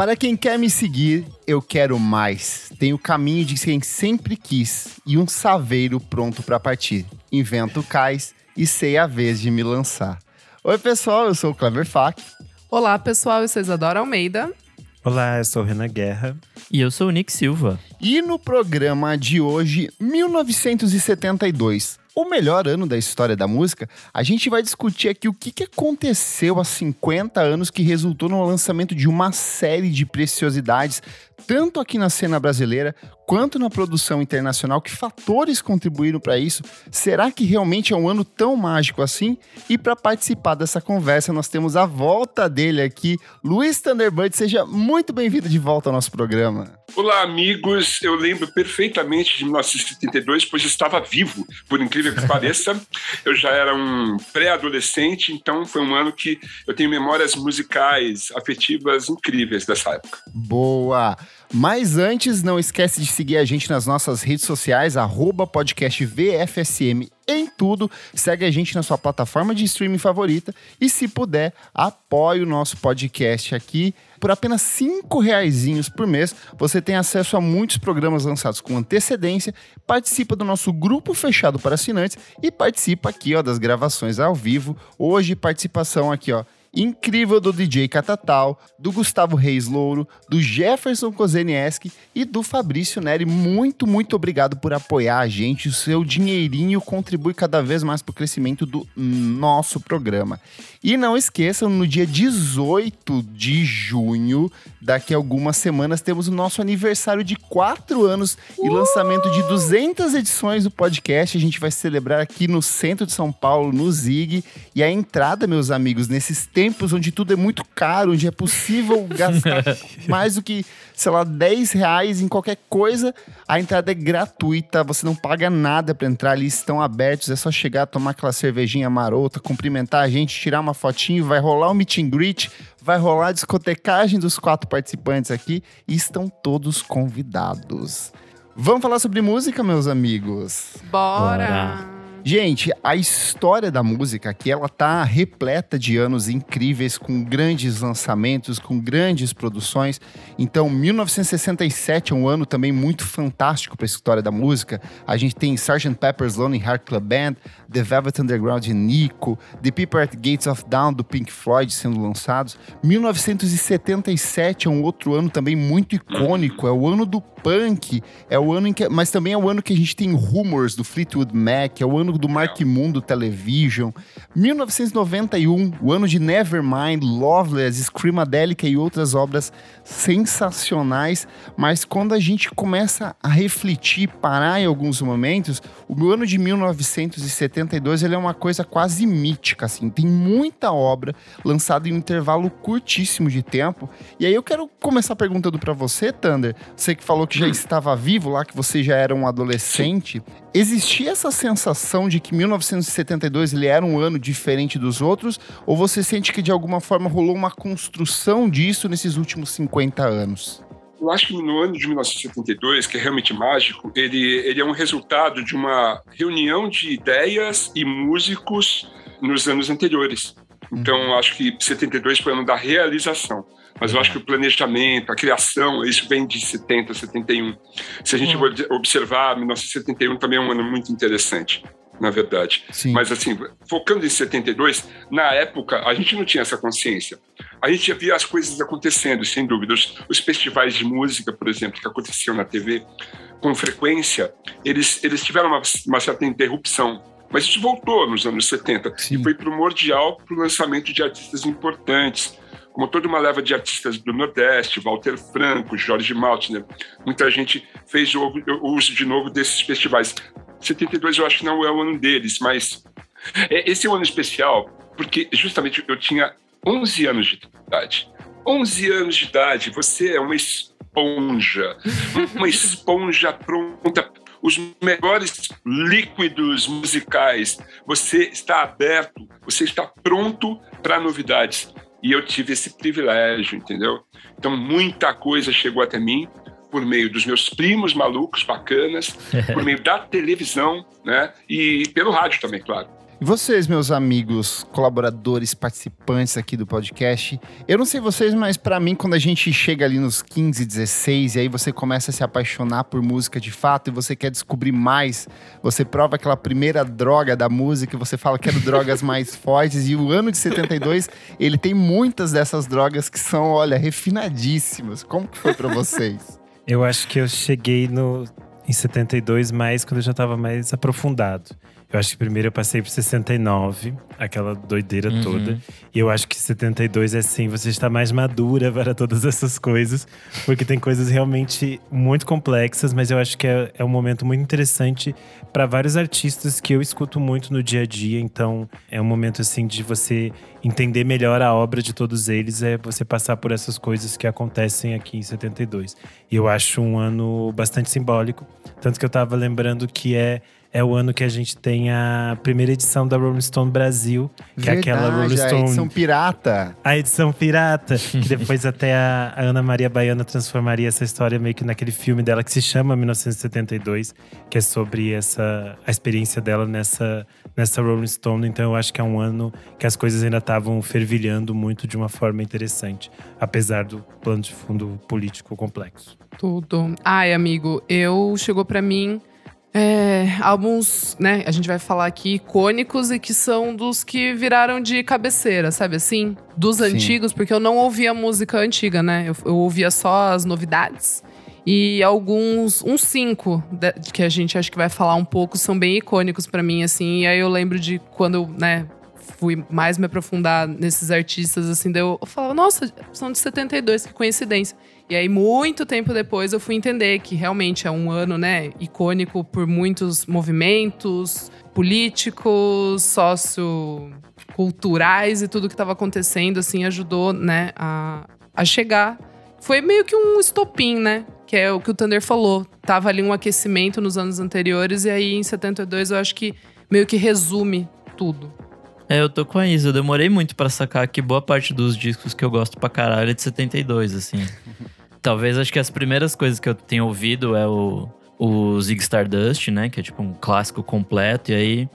Para quem quer me seguir, eu quero mais. Tenho o caminho de quem sempre quis e um saveiro pronto para partir. Invento cais e sei a vez de me lançar. Oi, pessoal, eu sou o Clever Fak. Olá, pessoal, eu sou Isadora Almeida. Olá, eu sou Renan Guerra. E eu sou o Nick Silva. E no programa de hoje, 1972, o melhor ano da história da música, a gente vai discutir aqui o que, que aconteceu há 50 anos que resultou no lançamento de uma série de preciosidades, tanto aqui na cena brasileira quanto na produção internacional. Que fatores contribuíram para isso? Será que realmente é um ano tão mágico assim? E para participar dessa conversa, nós temos a volta dele aqui, Luiz Thunderbird. Seja muito bem-vindo de volta ao nosso programa. Olá, amigos. Eu lembro perfeitamente de 1972, pois estava vivo, por incrível que pareça. Eu já era um pré-adolescente, então foi um ano que eu tenho memórias musicais, afetivas incríveis dessa época. Boa! Mas antes, não esquece de seguir a gente nas nossas redes sociais, arroba podcast VFSM em tudo. Segue a gente na sua plataforma de streaming favorita e, se puder, apoie o nosso podcast aqui. Por apenas cinco reaisinhos por mês, você tem acesso a muitos programas lançados com antecedência, participa do nosso grupo fechado para assinantes e participa aqui ó, das gravações ao vivo. Hoje, participação aqui, ó incrível do DJ Catatal, do Gustavo Reis Louro, do Jefferson Kozenieski e do Fabrício Neri. Muito, muito obrigado por apoiar a gente. O seu dinheirinho contribui cada vez mais para o crescimento do nosso programa. E não esqueçam, no dia 18 de junho, daqui a algumas semanas, temos o nosso aniversário de quatro anos e lançamento de 200 edições do podcast. A gente vai celebrar aqui no centro de São Paulo, no Zig. E a entrada, meus amigos, nesses tempos onde tudo é muito caro, onde é possível gastar mais do que, sei lá, 10 reais em qualquer coisa, a entrada é gratuita, você não paga nada para entrar ali, estão abertos, é só chegar, tomar aquela cervejinha marota, cumprimentar a gente, tirar uma fotinho, vai rolar um meet and greet, vai rolar a discotecagem dos quatro participantes aqui e estão todos convidados. Vamos falar sobre música, meus amigos? Bora. Bora. Gente, a história da música aqui, ela tá repleta de anos incríveis, com grandes lançamentos, com grandes produções. Então, 1967 é um ano também muito fantástico para a história da música. A gente tem Sgt. Pepper's Lonely Heart Club Band, The Velvet Underground de Nico, The People at Gates of Dawn do Pink Floyd sendo lançados. 1977 é um outro ano também muito icônico, é o ano do punk, é o ano em que, mas também é o ano que a gente tem Rumors do Fleetwood Mac, é o ano do Mark Moon do Television. 1991, o ano de Nevermind, Loveless, Screamadelica e outras obras sensacionais, mas quando a gente começa a refletir, parar em alguns momentos, o ano de 1972 ele é uma coisa quase mítica, assim, tem muita obra lançada em um intervalo curtíssimo de tempo. E aí eu quero começar perguntando para você, Thunder, você que falou que já estava vivo lá, que você já era um adolescente, existia essa sensação de que 1972 ele era um ano diferente dos outros, ou você sente que de alguma forma rolou uma construção disso nesses últimos 50 anos? Eu acho que no ano de 1972, que é realmente mágico, ele, ele é um resultado de uma reunião de ideias e músicos nos anos anteriores. Então, uhum. acho que 72 foi o ano da realização. Mas eu acho que o planejamento, a criação, isso vem de 70, 71. Se a gente uhum. observar, 1971 também é um ano muito interessante na verdade. Sim. Mas assim, focando em 72, na época a gente não tinha essa consciência. A gente via as coisas acontecendo, sem dúvida. Os, os festivais de música, por exemplo, que aconteciam na TV com frequência, eles, eles tiveram uma, uma certa interrupção. Mas isso voltou nos anos 70 Sim. e foi primordial para o lançamento de artistas importantes como toda uma leva de artistas do Nordeste, Walter Franco, Jorge Maltner, muita gente fez o uso de novo desses festivais. 72 eu acho que não é o ano deles, mas é, esse é um ano especial porque justamente eu tinha 11 anos de idade. 11 anos de idade, você é uma esponja, uma esponja pronta os melhores líquidos musicais. Você está aberto, você está pronto para novidades. E eu tive esse privilégio, entendeu? Então, muita coisa chegou até mim, por meio dos meus primos malucos, bacanas, por meio da televisão, né? E pelo rádio também, claro. E vocês, meus amigos, colaboradores, participantes aqui do podcast, eu não sei vocês, mas para mim, quando a gente chega ali nos 15, 16, e aí você começa a se apaixonar por música de fato e você quer descobrir mais, você prova aquela primeira droga da música, você fala que quero drogas mais fortes, e o ano de 72, ele tem muitas dessas drogas que são, olha, refinadíssimas. Como que foi para vocês? Eu acho que eu cheguei no, em 72 mais quando eu já estava mais aprofundado. Eu acho que primeiro eu passei por 69, aquela doideira uhum. toda. E eu acho que 72 é assim, você está mais madura para todas essas coisas, porque tem coisas realmente muito complexas, mas eu acho que é, é um momento muito interessante para vários artistas que eu escuto muito no dia a dia. Então, é um momento assim de você entender melhor a obra de todos eles, é você passar por essas coisas que acontecem aqui em 72. E eu acho um ano bastante simbólico, tanto que eu estava lembrando que é é o ano que a gente tem a primeira edição da Rolling Stone Brasil, que Verdade, é aquela Rolling Stone. A edição pirata. A edição pirata, que depois até a, a, Ana Maria Baiana transformaria essa história meio que naquele filme dela que se chama 1972, que é sobre essa a experiência dela nessa, nessa Rolling Stone. Então eu acho que é um ano que as coisas ainda estavam fervilhando muito de uma forma interessante, apesar do plano de fundo político complexo. Tudo. Ai, amigo, eu chegou para mim é, álbuns, né, a gente vai falar aqui, icônicos e que são dos que viraram de cabeceira, sabe assim? Dos Sim. antigos, porque eu não ouvia música antiga, né? Eu, eu ouvia só as novidades. E alguns, uns cinco, de, que a gente acho que vai falar um pouco, são bem icônicos para mim, assim. E aí eu lembro de quando eu, né, fui mais me aprofundar nesses artistas, assim, daí eu, eu falava, nossa, são de 72, que coincidência. E aí, muito tempo depois, eu fui entender que realmente é um ano, né, icônico por muitos movimentos políticos, socioculturais e tudo que estava acontecendo, assim, ajudou, né, a, a chegar. Foi meio que um estopim, né? Que é o que o Thunder falou. Tava ali um aquecimento nos anos anteriores, e aí em 72 eu acho que meio que resume tudo. É, eu tô com a Isa. Eu demorei muito para sacar que boa parte dos discos que eu gosto pra caralho é de 72, assim. Talvez acho que as primeiras coisas que eu tenho ouvido é o, o Zig Stardust, né? Que é tipo um clássico completo. E aí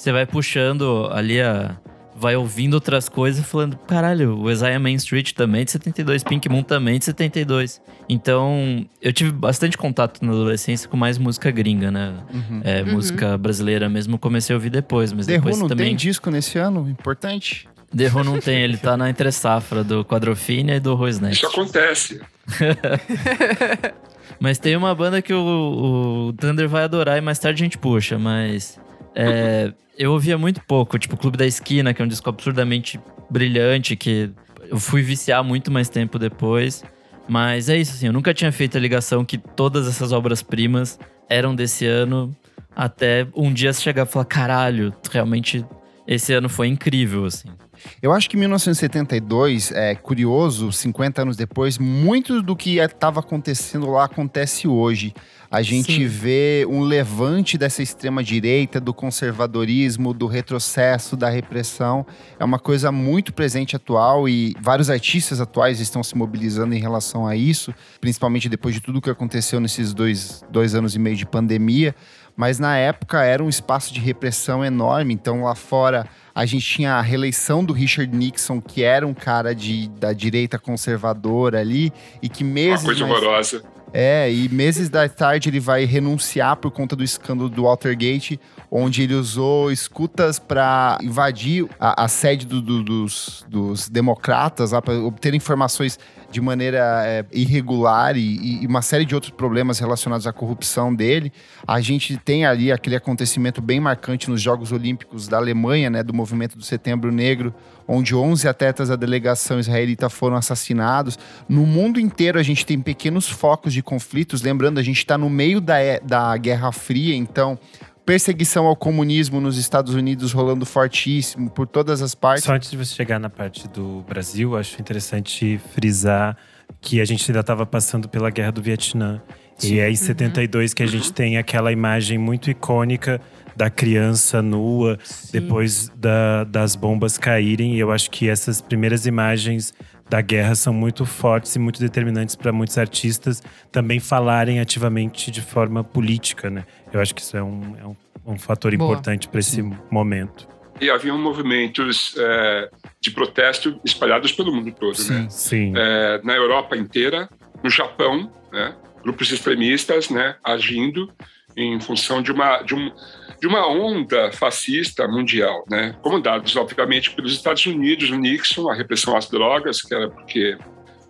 você vai puxando ali a. Vai ouvindo outras coisas falando, caralho, o Isaiah Main Street também é de 72, Pink Moon também é de 72. Então, eu tive bastante contato na adolescência com mais música gringa, né? Uhum. É, uhum. Música brasileira mesmo, comecei a ouvir depois. Mas The depois Who não também... tem disco nesse ano? Importante? Who não tem, ele tá na entre safra do Quadrofínia e do Rosnet. Isso acontece. mas tem uma banda que o, o, Thunder vai adorar e mais tarde a gente puxa, mas. É, eu ouvia muito pouco, tipo Clube da Esquina, que é um disco absurdamente brilhante, que eu fui viciar muito mais tempo depois. Mas é isso, assim, eu nunca tinha feito a ligação que todas essas obras-primas eram desse ano, até um dia chegar e falar: caralho, realmente esse ano foi incrível, assim. Eu acho que 1972 é curioso, 50 anos depois, muito do que estava acontecendo lá acontece hoje. A gente Sim. vê um levante dessa extrema direita, do conservadorismo, do retrocesso, da repressão. É uma coisa muito presente atual e vários artistas atuais estão se mobilizando em relação a isso, principalmente depois de tudo que aconteceu nesses dois, dois anos e meio de pandemia. Mas na época era um espaço de repressão enorme, então lá fora a gente tinha a reeleição do Richard Nixon, que era um cara de, da direita conservadora ali, e que meses. Uma coisa mais... horrorosa. É, e meses da tarde ele vai renunciar por conta do escândalo do Watergate, onde ele usou escutas para invadir a, a sede do, do, dos, dos democratas, para obter informações de maneira é, irregular e, e, uma série de outros problemas relacionados à corrupção dele. A gente tem ali aquele acontecimento bem marcante nos Jogos Olímpicos da Alemanha, né, do movimento do Setembro Negro, onde 11 atletas da delegação israelita foram assassinados. No mundo inteiro a gente tem pequenos focos de conflitos. Lembrando, a gente está no meio da, da Guerra Fria, então perseguição ao comunismo nos Estados Unidos rolando fortíssimo por todas as partes. Só antes de você chegar na parte do Brasil, acho interessante frisar que a gente ainda estava passando pela guerra do Vietnã. Sim. E é em 72 uhum. que a gente tem aquela imagem muito icônica da criança nua Sim. depois da, das bombas caírem. E eu acho que essas primeiras imagens da guerra são muito fortes e muito determinantes para muitos artistas também falarem ativamente de forma política, né? Eu acho que isso é um, é um, um fator Boa. importante para esse momento. E haviam movimentos é, de protesto espalhados pelo mundo todo, sim, né? Sim. É, na Europa inteira, no Japão, né? Grupos extremistas, né? Agindo em função de uma de um de uma onda fascista mundial, né? Comandados, obviamente, pelos Estados Unidos, o Nixon, a repressão às drogas, que era porque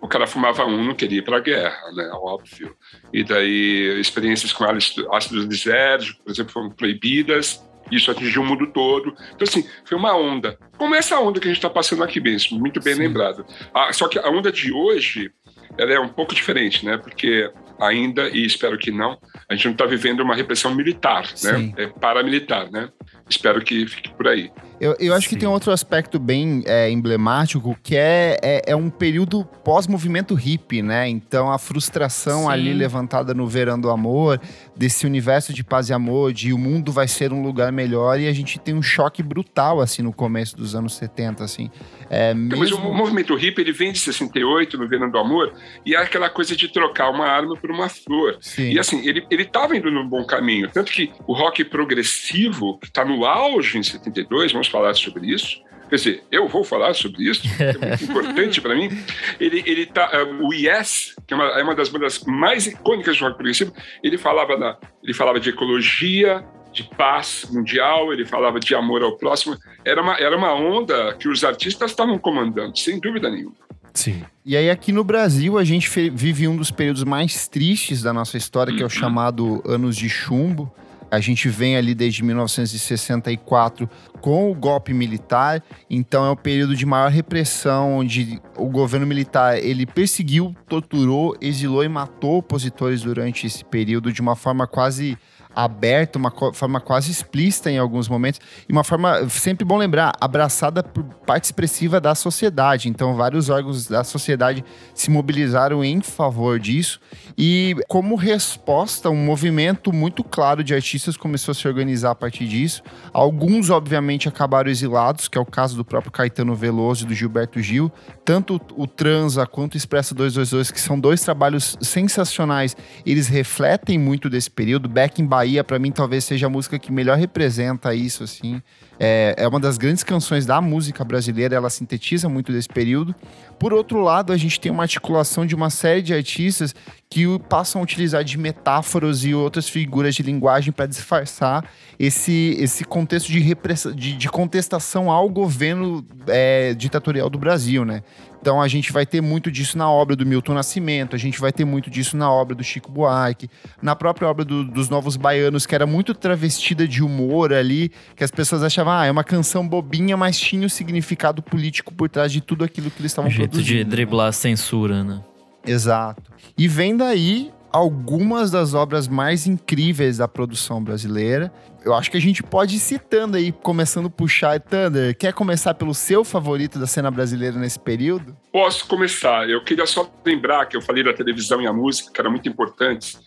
o cara fumava um, não queria ir para a guerra, né? Óbvio. E daí experiências com ácidos lisérgicos, por exemplo, foram proibidas. Isso atingiu o mundo todo. Então, assim, foi uma onda. Como essa onda que a gente está passando aqui mesmo, muito bem Sim. lembrado. Ah, só que a onda de hoje, ela é um pouco diferente, né? Porque ainda, e espero que não, a gente não está vivendo uma repressão militar, né? É paramilitar, né? Espero que fique por aí. Eu, eu acho Sim. que tem outro aspecto bem é, emblemático, que é, é, é um período pós-movimento hippie, né? Então a frustração Sim. ali levantada no Verão do Amor, desse universo de paz e amor, de o mundo vai ser um lugar melhor, e a gente tem um choque brutal, assim, no começo dos anos 70, assim. É, mesmo... Mas o movimento hippie, ele vem de 68, no Verão do Amor, e é aquela coisa de trocar uma arma por uma flor. Sim. E assim, ele, ele tava indo no bom caminho. Tanto que o rock progressivo, que está no auge em 72, vamos falar sobre isso. Quer dizer, eu vou falar sobre isso, é muito importante para mim. Ele, ele tá, uh, o Yes, que é uma, é uma, das bandas mais icônicas do rock progressivo, ele falava, da, ele falava de ecologia, de paz mundial, ele falava de amor ao próximo. Era uma, era uma onda que os artistas estavam comandando, sem dúvida nenhuma. Sim. E aí, aqui no Brasil, a gente vive um dos períodos mais tristes da nossa história, que é o uhum. chamado Anos de Chumbo. A gente vem ali desde 1964 com o golpe militar, então é o período de maior repressão, onde o governo militar ele perseguiu, torturou, exilou e matou opositores durante esse período de uma forma quase aberta, uma forma quase explícita em alguns momentos, e uma forma, sempre bom lembrar, abraçada por parte expressiva da sociedade. Então, vários órgãos da sociedade se mobilizaram em favor disso, e como resposta, um movimento muito claro de artistas começou a se organizar a partir disso. Alguns, obviamente, acabaram exilados, que é o caso do próprio Caetano Veloso e do Gilberto Gil. Tanto o Transa quanto o Expresso 222, que são dois trabalhos sensacionais, eles refletem muito desse período. Back in para mim, talvez seja a música que melhor representa isso, assim. É, é uma das grandes canções da música brasileira, ela sintetiza muito desse período. Por outro lado, a gente tem uma articulação de uma série de artistas que passam a utilizar de metáforas e outras figuras de linguagem para disfarçar esse, esse contexto de, de, de contestação ao governo é, ditatorial do Brasil, né? Então a gente vai ter muito disso na obra do Milton Nascimento, a gente vai ter muito disso na obra do Chico Buarque, na própria obra do, dos Novos Baianos, que era muito travestida de humor ali, que as pessoas achavam, ah, é uma canção bobinha, mas tinha o significado político por trás de tudo aquilo que eles estavam produzindo. Jeito de driblar a censura, né? Exato. E vem daí algumas das obras mais incríveis da produção brasileira eu acho que a gente pode ir citando aí, começando a puxar. Thunder, quer começar pelo seu favorito da cena brasileira nesse período? Posso começar. Eu queria só lembrar que eu falei da televisão e a música, que era muito importante.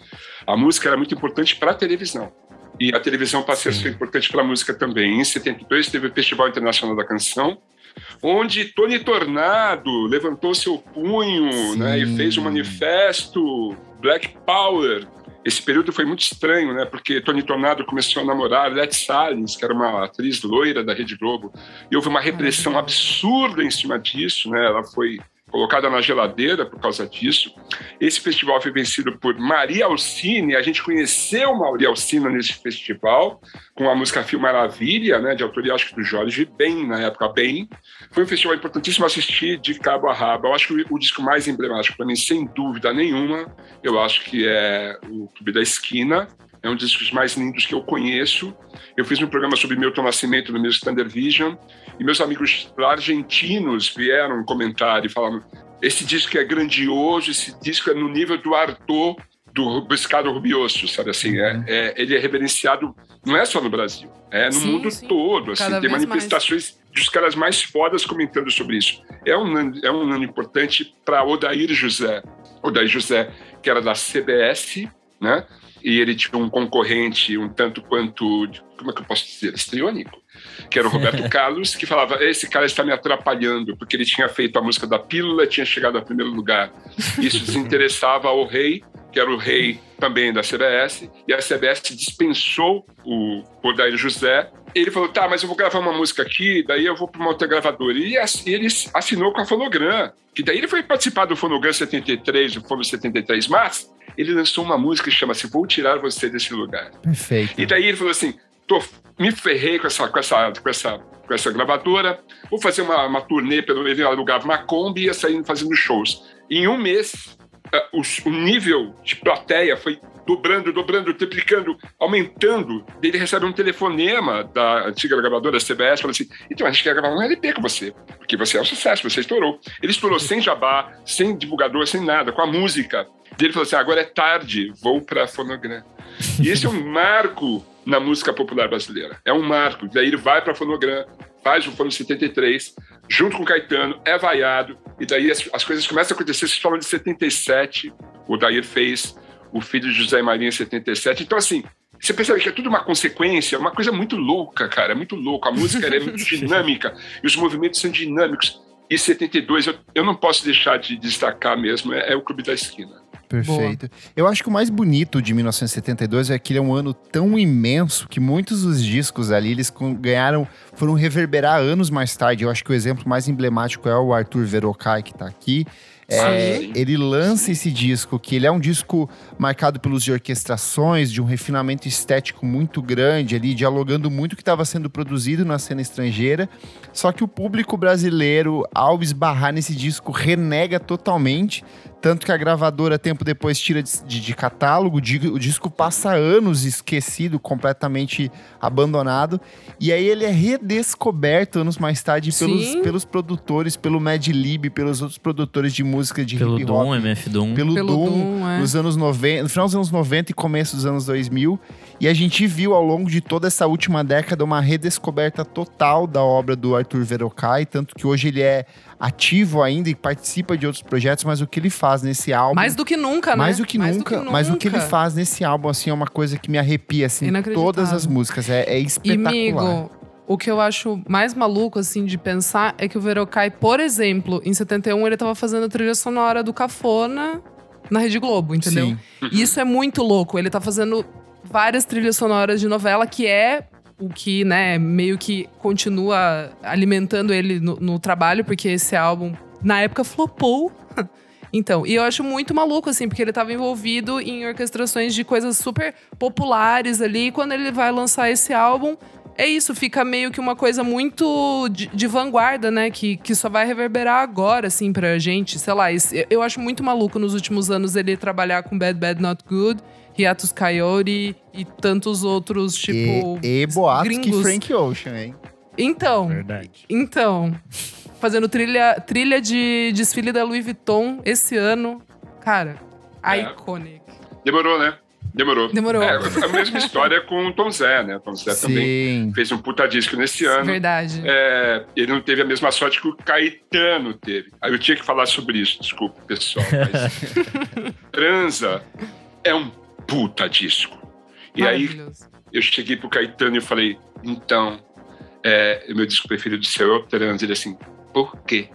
A música era muito importante para a televisão. E a televisão passou a ser importante para a música também. Em 72 teve o Festival Internacional da Canção, onde Tony Tornado levantou seu punho né, e fez um manifesto Black Power esse período foi muito estranho, né? Porque Tony Tornado começou a namorar Letty Salles, que era uma atriz loira da Rede Globo, e houve uma repressão absurda em cima disso, né? Ela foi colocada na geladeira por causa disso. Esse festival foi vencido por Maria Alcine. A gente conheceu Maria Alcina nesse festival com a música Fio Maravilha, né, de autoria acho que do Jorge Ben, na época Ben. Foi um festival importantíssimo assistir de cabo a rabo. Eu acho que o disco mais emblemático para mim, sem dúvida nenhuma, eu acho que é o Clube da Esquina. É um dos discos mais lindos que eu conheço. Eu fiz um programa sobre Milton Nascimento no Music Standard Vision e meus amigos argentinos vieram comentar e falaram: esse disco é grandioso, esse disco é no nível do Arthur do Biscado Rubioso, sabe assim? É, uhum. É, é, ele é reverenciado, não é só no Brasil, é no sim, mundo sim. todo. Assim, tem manifestações mais. dos caras mais fodas comentando sobre isso. É um, é um ano importante para Odair José. Odair José, que era da CBS, né? E ele tinha um concorrente um tanto quanto, como é que eu posso dizer, estriônico, que era o Roberto Carlos, que falava: esse cara está me atrapalhando, porque ele tinha feito a música da pílula, tinha chegado ao primeiro lugar. Isso desinteressava ao rei, que era o rei também da CBS, e a CBS dispensou o Odair José. Ele falou: tá, mas eu vou gravar uma música aqui, daí eu vou para uma outra gravadora. E ele assinou com a Fonogram, que daí ele foi participar do Fonogram 73, do Fono 73, mas ele lançou uma música que chama-se Vou Tirar Você Desse Lugar. Perfeito. E daí ele falou assim: tô, me ferrei com essa, com essa, com essa, com essa gravadora, vou fazer uma, uma turnê, pelo ele alugava uma Kombi e ia saindo fazendo shows. Em um mês, o, o, nível de plateia foi dobrando, dobrando, triplicando, aumentando. Ele recebe um telefonema da antiga gravadora CBS, falando assim: então a gente quer gravar um LP com você, porque você é um sucesso, você estourou. Ele estourou sem jabá, sem divulgador, sem nada, com a música. Ele falou assim: agora é tarde, vou para a Fonogram. E esse é um marco na música popular brasileira. É um marco. Daí ele vai para a Fonogram, faz o Fono 73, junto com Caetano, é vaiado, e daí as, as coisas começam a acontecer. Vocês falam de 77, o Dair fez o filho de José Maria em 77. Então, assim, você percebe que é tudo uma consequência, uma coisa muito louca, cara, é muito louco. A música é muito dinâmica e os movimentos são dinâmicos. E 72, eu, eu não posso deixar de destacar mesmo, é, é o Clube da Esquina. Perfeito. Boa. Eu acho que o mais bonito de 1972 é que ele é um ano tão imenso que muitos dos discos ali eles ganharam, foram reverberar anos mais tarde. Eu acho que o exemplo mais emblemático é o Arthur Verocai que está aqui. É, ele lança esse disco, que ele é um disco marcado pelos de orquestrações, de um refinamento estético muito grande ali, dialogando muito o que estava sendo produzido na cena estrangeira. Só que o público brasileiro, ao esbarrar nesse disco, renega totalmente. Tanto que a gravadora, tempo depois, tira de, de, de catálogo, o disco passa anos esquecido, completamente abandonado. E aí ele é redescoberto anos mais tarde pelos, pelos produtores, pelo Mad Lib, pelos outros produtores de música de pelo hip hop. Doom, MF Doom. Pelo, pelo Doom, Doom é. nos anos 90, no final dos anos 90 e começo dos anos 2000. E a gente viu ao longo de toda essa última década uma redescoberta total da obra do Arthur Verocai, tanto que hoje ele é ativo ainda e participa de outros projetos, mas o que ele faz nesse álbum. Mais do que nunca, né? Mais do que, mais nunca, do que nunca. Mas o que ele faz nesse álbum, assim, é uma coisa que me arrepia, assim, todas as músicas. É, é espetacular. Amigo, o que eu acho mais maluco, assim, de pensar é que o Verocai, por exemplo, em 71, ele tava fazendo a trilha sonora do Cafona na Rede Globo, entendeu? Sim. E isso é muito louco. Ele tá fazendo várias trilhas sonoras de novela, que é o que, né, meio que continua alimentando ele no, no trabalho, porque esse álbum, na época, flopou. Então, e eu acho muito maluco, assim, porque ele estava envolvido em orquestrações de coisas super populares ali. E quando ele vai lançar esse álbum, é isso, fica meio que uma coisa muito de, de, vanguarda, né? Que, que só vai reverberar agora, assim, pra gente. Sei lá, isso, eu acho muito maluco nos últimos anos ele trabalhar com Bad Bad Not Good Hiatus Coyote e tantos outros, tipo. E, e boatos gringos. que Frank Ocean, hein? Então. Verdade. Então. Fazendo trilha, trilha de desfile da Louis Vuitton esse ano. Cara, é. iconic. Demorou, né? Demorou. Demorou. É, a mesma história com o Tom Zé, né? O Tom Zé Sim. também fez um puta disco nesse ano. Verdade. É, ele não teve a mesma sorte que o Caetano teve. Aí eu tinha que falar sobre isso, desculpa, pessoal. Mas Transa é um puta disco. E aí eu cheguei pro Caetano e falei, então, é, meu disco preferido do seu é o Trans. Ele assim, por quê?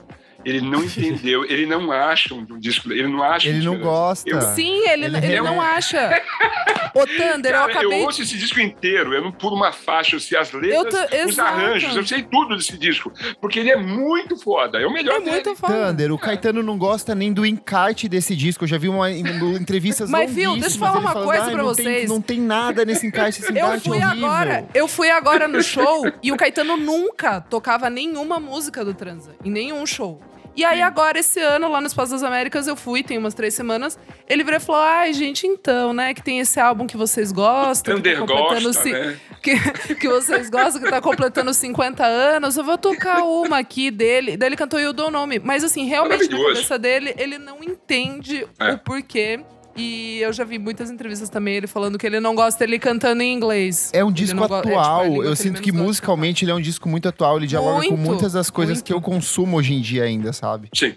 Ele não entendeu, ele não acha um disco, ele não acha. Ele não gosta. Eu, Sim, ele, ele, ele não acha. Ô, Thunder, Cara, eu acabei. Eu ouço esse disco inteiro, eu não pulo uma faixa, eu sei as letras, tô... os arranjos, eu sei tudo desse disco. Porque ele é muito foda, é o melhor é dele. muito foda. Thunder, o Caetano não gosta nem do encarte desse disco. Eu já vi uma entrevista Mas, viu, deixa eu falar uma falando, coisa pra não vocês. Tem, não tem nada nesse encarte, esse encarte eu fui horrível. agora, Eu fui agora no show e o Caetano nunca tocava nenhuma música do Transa, em nenhum show. E aí, agora, esse ano, lá no Espaço das Américas, eu fui, tem umas três semanas. Ele virou e falou: Ai, gente, então, né? Que tem esse álbum que vocês gostam. Que tá gosta, né? que, que vocês gostam, que tá completando 50 anos. Eu vou tocar uma aqui dele. Daí ele cantou You Don't Know Me. Mas, assim, realmente, na cabeça dele, ele não entende é. o porquê e eu já vi muitas entrevistas também ele falando que ele não gosta dele cantando em inglês. É um disco atual. É, tipo, eu sinto que musicalmente ele é um disco muito atual. Ele dialoga muito, com muitas das coisas muito. que eu consumo hoje em dia ainda, sabe? Sim.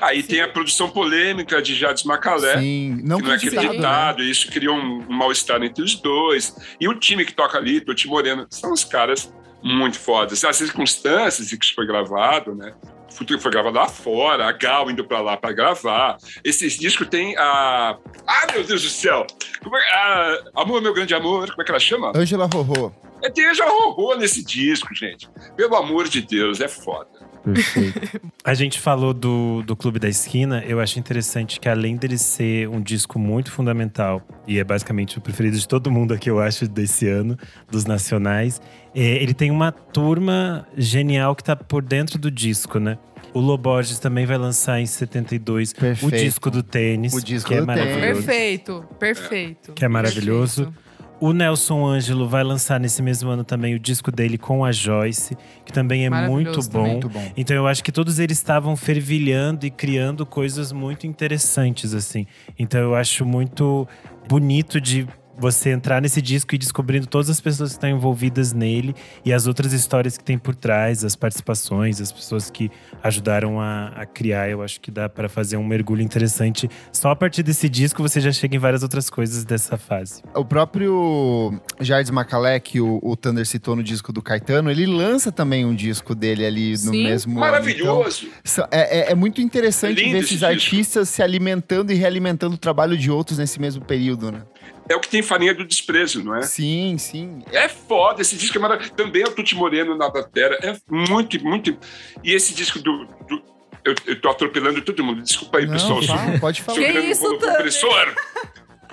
Aí tem a produção polêmica de Jades Macalé. Sim, não, que não é acreditado, acreditado, isso criou um, um mal-estar entre os dois. E o time que toca ali, Toti Moreno, são os caras muito fodas. As circunstâncias em que isso foi gravado, né? Futuro foi gravado lá fora, a Gal indo pra lá pra gravar. Esses discos tem a. Ah, meu Deus do céu! Como é... a... Amor, meu grande amor, como é que ela chama? Ângela Rorô. É, tem Ângela Rorô nesse disco, gente. Pelo amor de Deus, é foda. Perfeito. A gente falou do, do Clube da Esquina. Eu acho interessante que, além dele ser um disco muito fundamental, e é basicamente o preferido de todo mundo aqui, eu acho, desse ano, dos nacionais, é, ele tem uma turma genial que tá por dentro do disco, né? O Loborges também vai lançar em 72 Perfeito. o disco do tênis, O disco que é do tênis. maravilhoso. Perfeito, perfeito. Que é maravilhoso. O Nelson Ângelo vai lançar nesse mesmo ano também o disco dele com a Joyce, que também é muito bom. também. Muito bom. Então eu acho que todos eles estavam fervilhando e criando coisas muito interessantes, assim. Então eu acho muito bonito de você entrar nesse disco e descobrindo todas as pessoas que estão envolvidas nele e as outras histórias que tem por trás, as participações, as pessoas que ajudaram a, a criar. Eu acho que dá para fazer um mergulho interessante. Só a partir desse disco você já chega em várias outras coisas dessa fase. O próprio Jardim Macalé, que o, o Thunder citou no disco do Caetano, ele lança também um disco dele ali no Sim. mesmo ano. Maravilhoso. Então, é, é- é muito interessante Lindo ver esse esses disco. artistas se alimentando e realimentando o trabalho de outros nesse mesmo período, né? É o que tem farinha do desprezo, não é? Sim, sim. É foda, esse disco é maravilhoso. Também é o Tuti Moreno na batera. É muito, muito. E esse disco do. do- eu, eu tô atropelando todo mundo. Desculpa aí, Não, pessoal. fala, pode falar. Que isso, Thunder? compressor.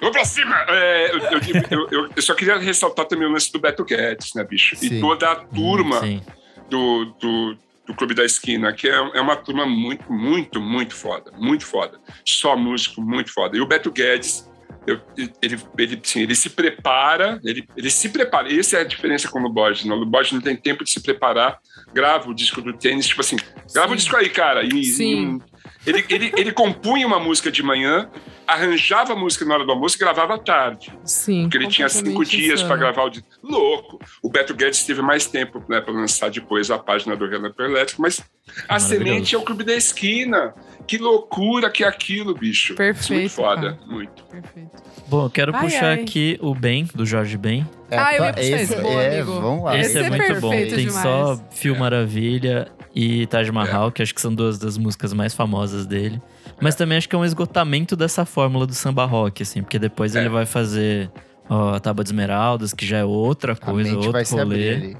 Vamos pra cima! É, eu, eu- eu- eu- eu só queria ressaltar também o lance do Beto Guedes, né, bicho? Sim. E toda a turma Sim. do, do, do Clube da Esquina, que é, é uma turma muito, muito, muito foda. Muito foda. Só músico, muito foda. E o Beto Guedes, eu- ele, ele, sim, ele se prepara, ele, ele se prepara. Essa é a diferença com o Luborges. Né? O Luborges não tem tempo de se preparar, grava o disco do tênis, tipo assim, grava o disco aí, cara. E, Sim. e- ele, ele, ele compunha uma música de manhã, arranjava a música na hora do almoço e gravava à tarde. Sim. Porque ele tinha cinco dias para insano. gravar o disco. Louco! O Beto Guedes teve mais tempo né, para lançar depois a página do Relâmpago Elétrico, mas a Maravilhoso. semente é o Clube da Esquina. Que loucura que é aquilo, bicho. Perfeito, Muito foda, cara. muito. Perfeito. Bom, eu quero Ai, puxar ai. aqui o Ben, do Jorge Ben. Ah, eu ia tá- puxar esse, boa, é, amigo. Vamos lá. Esse Esse é, é muito bom. Tem demais. só Fio É. Maravilha e Taj Mahal, que acho que são duas das músicas mais famosas dele. Mas também acho que é um esgotamento dessa fórmula do samba rock, assim, porque depois É. ele vai fazer ó, a Tábua de Esmeraldas, que já é outra A coisa, mente outro vai se rolê.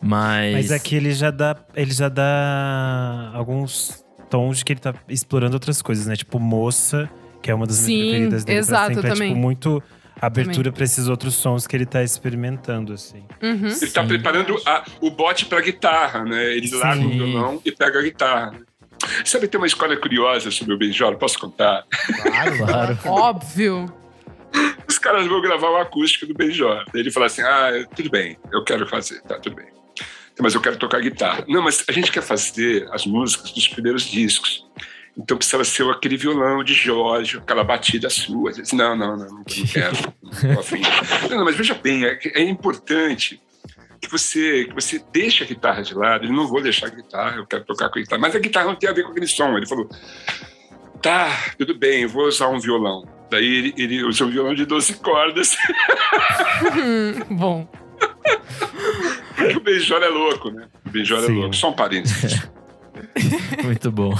Mas. Mas aqui ele já dá, ele já dá alguns tons de que ele tá explorando outras coisas, né? Tipo Moça, que é uma das Sim, minhas preferidas dele. pra exato, sempre. É, também. tipo, muito abertura pra esses outros sons que ele tá experimentando, assim. Uhum. Ele está Sim. preparando a- o bote para guitarra, né? Ele Sim. larga o violão e pega a guitarra. Sabe, tem uma história curiosa sobre o Benjolo, posso contar? Claro, Claro. Óbvio. Os caras vão gravar o acústico do Benjó. Daí ele fala assim: ah, tudo bem, eu quero fazer, tá, tudo bem. Mas eu quero tocar guitarra. Não, mas a gente quer fazer as músicas dos primeiros discos. Então precisava ser aquele violão de Jorge, aquela batida sua. Eu disse, não, não, não, não quero. Não, não, mas veja bem, é, é importante que você, que você deixe a guitarra de lado. Ele não vou deixar a guitarra, eu quero tocar com a guitarra. Mas a guitarra não tem a ver com aquele som. Ele falou, tá, tudo bem, eu vou usar um violão. Daí ele, ele usou um violão de 12 cordas. Bom. Porque o Benjor é louco, né? O Benjor é Sim. louco. Só um parênteses. Muito bom.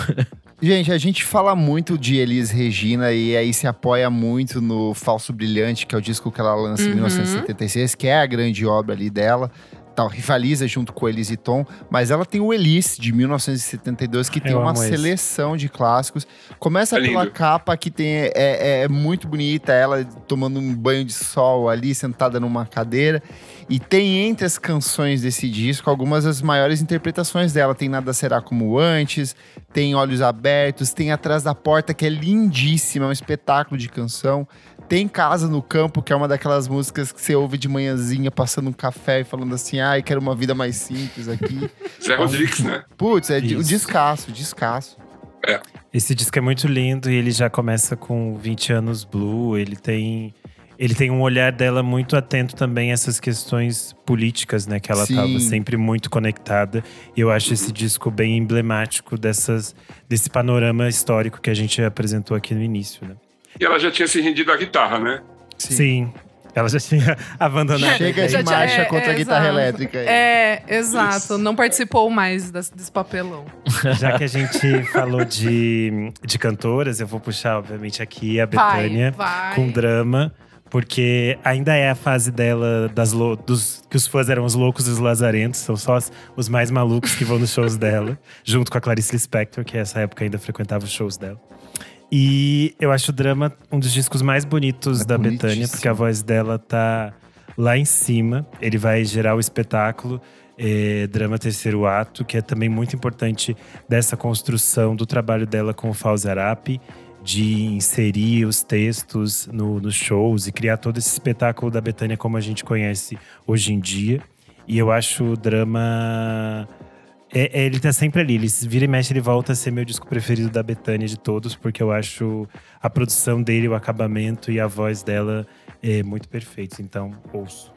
Gente, a gente fala muito de Elis Regina e aí se apoia muito no Falso Brilhante, que é o disco que ela lança em Uhum. 1976, que é a grande obra ali dela. Tal, rivaliza junto com Elis e Tom, mas ela tem o Elis de 1972, que tem Eu uma amo esse. seleção de clássicos. Começa É pela capa que tem é, é- é muito bonita, ela tomando um banho de sol ali, sentada numa cadeira. E tem entre as canções desse disco algumas das maiores interpretações dela. Tem Nada Será Como Antes, tem Olhos Abertos, tem Atrás da Porta, que é lindíssima, é um espetáculo de canção. Tem Casa no Campo, que é uma daquelas músicas que você ouve de manhãzinha, passando um café e falando assim, ai, quero uma vida mais simples aqui. Zé Rodrigues, né? Putz, é o Isso. descasso, descasso. Esse disco é muito lindo e ele já começa com 20 anos blue. Ele tem. ele tem um olhar dela muito atento também a essas questões políticas, né? Que ela estava sempre muito conectada. E eu acho esse disco bem emblemático dessas, desse panorama histórico que a gente apresentou aqui no início, né? E ela já tinha se rendido à guitarra, né? Sim. Sim. Ela já tinha abandonado. Chega de marcha é, contra é, a guitarra exato. elétrica. É, exato. Isso. Não participou mais desse, desse papelão. Já que a gente falou de, de cantoras, eu vou puxar, obviamente, aqui a Betânia com drama. Porque ainda é a fase dela das dos que os fãs eram os loucos e os lazarentos, são só os, os mais malucos que vão nos shows dela, junto com a Clarice Lispector, que nessa época ainda frequentava os shows dela. E eu acho o drama um dos discos mais bonitos é da Betânia, porque a voz dela tá lá em cima. Ele vai gerar o espetáculo. É, drama Terceiro Ato, que é também muito importante dessa construção do trabalho dela com o Fauzi Arap, de inserir os textos no, nos shows e criar todo esse espetáculo da Betânia como a gente conhece hoje em dia. E eu acho o drama é, é, ele tá sempre ali. Ele vira e mexe, ele volta a ser meu disco preferido da Betânia de todos, porque eu acho a produção dele, o acabamento e a voz dela é muito perfeitos. Então, ouço.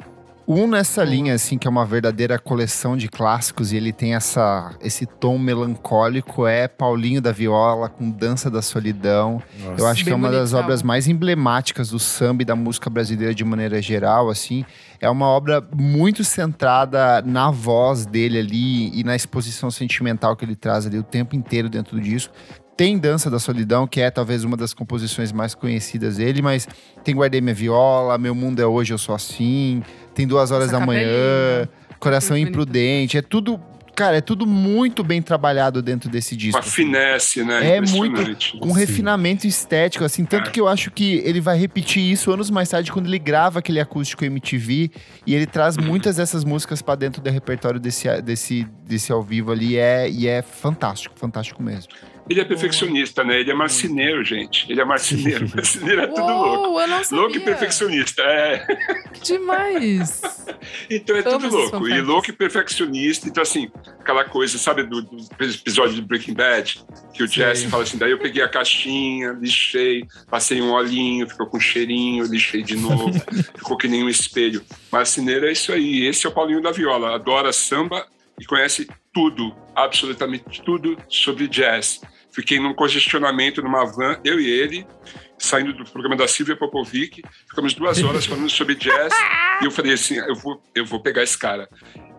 Um nessa linha, assim, que é uma verdadeira coleção de clássicos e ele tem essa, esse tom melancólico, é Paulinho da Viola com Dança da Solidão. Nossa. Eu acho Bem que é uma das obras mais emblemáticas do samba e da música brasileira de maneira geral, assim. É uma obra muito centrada na voz dele ali e na exposição sentimental que ele traz ali o tempo inteiro dentro do disco. Tem Dança da Solidão, que é talvez uma das composições mais conhecidas dele, mas tem Guardei Minha Viola, Meu Mundo é Hoje, Eu Sou Assim, tem Duas Horas Essa da Manhã, Coração Imprudente, é tudo cara, é tudo muito bem trabalhado dentro desse disco. Uma finesse, né? É muito. Um refinamento estético, assim. Tanto é. que eu acho que ele vai repetir isso anos mais tarde, quando ele grava aquele acústico MTV. E ele traz uhum. muitas dessas músicas para dentro do repertório desse, desse, desse ao vivo ali. É, e é fantástico, fantástico mesmo. Ele é perfeccionista, né? Ele é marceneiro, gente. Ele é marceneiro. marceneiro é tudo Uou, louco. Eu não sabia. Louco e perfeccionista. É. Demais. então é tudo louco. E louco e perfeccionista. Então, assim, aquela coisa, sabe, do, do episódio do Breaking Bad, que o Sim. Jesse fala assim: daí eu peguei a caixinha, lixei, passei um olhinho, ficou com um cheirinho, lixei de novo, ficou que nem um espelho. Marceneiro é isso aí. Esse é o Paulinho da Viola. Adora samba e conhece tudo, absolutamente tudo sobre jazz. Fiquei num congestionamento numa van, eu e ele, saindo do programa da Silvia Popovic. Ficamos duas horas falando sobre jazz. e eu falei assim: eu vou, eu vou pegar esse cara.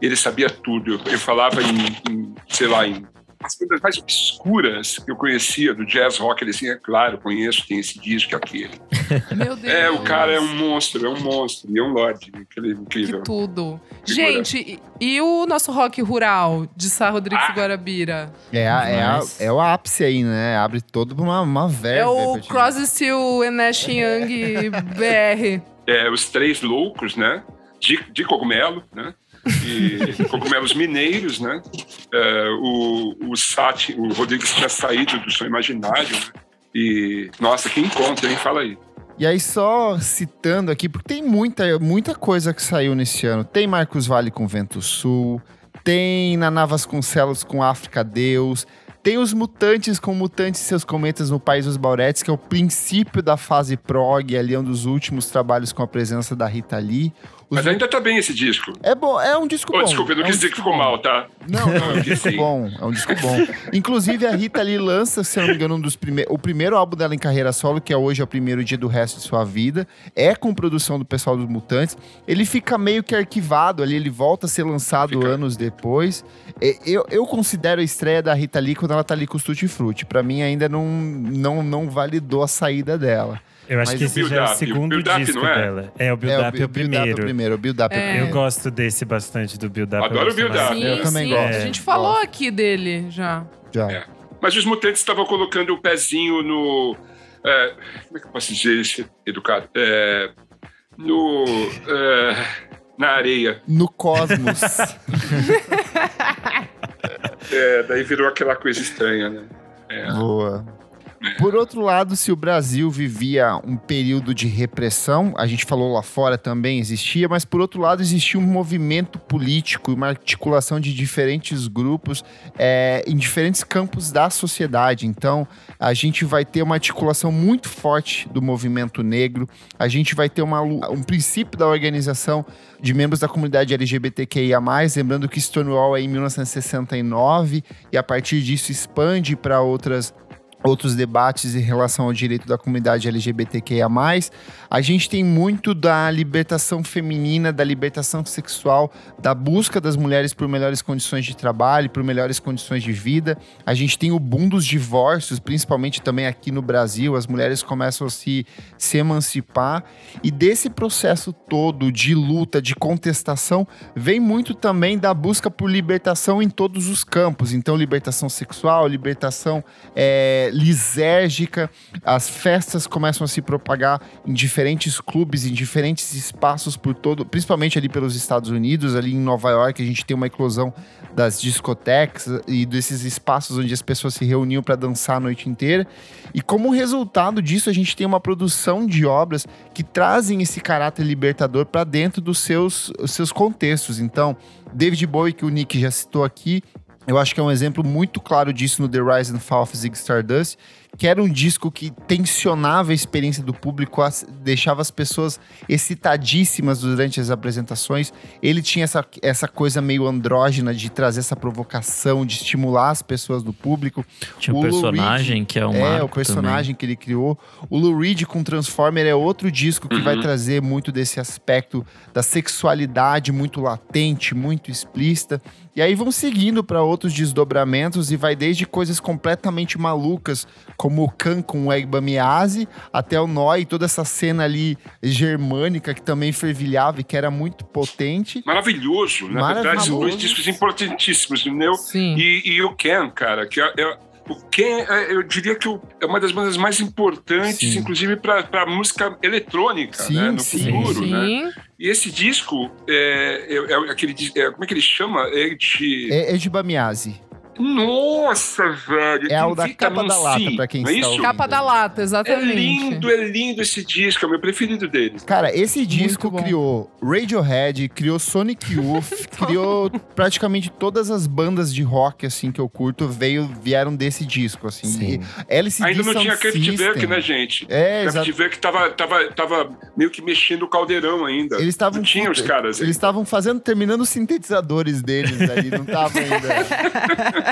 Ele sabia tudo. Eu, eu falava em, em, sei lá, em as coisas mais obscuras que eu conhecia do jazz rock, ele assim, é claro, conheço, tem esse disco, aquele. Meu Deus. É, o cara é um monstro, é um monstro, e é um lorde, incrível. Que tudo. Gente, e, e, o nosso rock rural de Sá Rodrigues ah. Guarabira? É, a, é, a, é, o ápice aí, né? Abre todo uma, uma verba. É o Crosby, Steel, Nash Young BR. É, os três loucos, né? De, de cogumelo, né? E cogumelos mineiros, né? É, o, o Sati, o Rodrigues tinha saído do seu imaginário, né? E, nossa, que encontro, hein? Fala aí. E aí, só citando aqui, porque tem muita, muita coisa que saiu nesse ano. Tem Marcos Vale com Vento Sul, tem Naná Vasconcelos com África Deus, tem os Mutantes com Mutantes e seus Cometas no País dos Bauretes, que é o princípio da fase prog, ali é um dos últimos trabalhos com a presença da Rita Lee. Mas ainda tá bem esse disco. É bom, é um disco oh, bom. Desculpa, eu não é quis um dizer que ficou bom. mal, tá? Não, não, é um disco bom. É um disco bom. Inclusive, a Rita Lee lança, se não me engano, um dos primeiros. O primeiro álbum dela em carreira solo, que é hoje é o primeiro dia do resto de sua vida. É com produção do pessoal dos Mutantes. Ele fica meio que arquivado ali, ele volta a ser lançado fica. anos depois. Eu, eu considero a estreia da Rita Lee quando ela tá ali com o Tutti Frutti. Pra mim, ainda não, não, não validou a saída dela. Eu acho Mas que esse já é o segundo o disco é? dela. É, o Build é, Up é o primeiro. É o primeiro, o Build Up é. Eu gosto desse bastante, do Build Up. Adoro o Build Up. Sim, eu também sim. gosto. A gente falou gosto. aqui dele já. Já. É. Mas os mutantes estavam colocando o pezinho no... É, como é que eu posso dizer isso, educado? É, no... É, na areia. No cosmos. é, daí virou aquela coisa estranha, né? Boa. Por outro lado, se o Brasil vivia um período de repressão, a gente falou lá fora também existia, mas por outro lado existia um movimento político, uma articulação de diferentes grupos é, em diferentes campos da sociedade. Então, a gente vai ter uma articulação muito forte do movimento negro, a gente vai ter uma, um princípio da organização de membros da comunidade LGBTQIA+, lembrando que Stonewall é em 1969 e a partir disso expande para outras outros debates em relação ao direito da comunidade LGBTQIA+. A gente tem muito da libertação feminina, da libertação sexual, da busca das mulheres por melhores condições de trabalho, por melhores condições de vida. A gente tem o boom dos divórcios, principalmente também aqui no Brasil, as mulheres começam a se, se emancipar. E desse processo todo de luta, de contestação, vem muito também da busca por libertação em todos os campos. Então, libertação sexual, libertação é, lisérgica, as festas começam a se propagar em diferentes clubes, em diferentes espaços por todo, principalmente ali pelos Estados Unidos, ali em Nova York, a gente tem uma eclosão das discotecas e desses espaços onde as pessoas se reuniam para dançar a noite inteira. E como resultado disso, a gente tem uma produção de obras que trazem esse caráter libertador para dentro dos seus, seus contextos. Então, David Bowie, que o Nick já citou aqui, eu acho que é um exemplo muito claro disso no The Rise and Fall of Zig Stardust, que era um disco que tensionava a experiência do público, deixava as pessoas excitadíssimas durante as apresentações. Ele tinha essa, essa coisa meio andrógena de trazer essa provocação, de estimular as pessoas do público. Tinha o um personagem Reed, que é um É, o personagem também. que ele criou. O Lou Reed com Transformer é outro disco que uhum. vai trazer muito desse aspecto da sexualidade muito latente, muito explícita. E aí vão seguindo para outros desdobramentos e vai desde coisas completamente malucas, como o Khan com o Egbamiase, até o Noi, toda essa cena ali germânica que também fervilhava e que era muito potente. Maravilhoso, na verdade, são dois discos importantíssimos, entendeu? Sim. E, e o Ken, cara, que é, é o Ken, é, eu diria que é uma das bandas mais importantes, sim. inclusive para música eletrônica, sim, né? no sim, futuro, sim. né? E esse disco, é, é, é aquele, é, como é que ele chama? É de... É, é de Bamiase. Nossa, velho. É o da capa da lata, sim, pra quem está ouvindo. Capa da lata, exatamente. É lindo, é lindo esse disco, é o meu preferido deles. Cara, esse disco criou Radiohead, criou Sonic Youth, criou praticamente todas as bandas de rock, assim, que eu curto, veio, vieram desse disco, assim. Sim. LCD Ainda não tinha Kraftwerk, né, gente? É, Kraftwerk tava, tava, tava meio que mexendo o caldeirão ainda. Eles estavam... Não tinha os caras. Eles estavam fazendo, terminando os sintetizadores deles ali, não estavam ainda...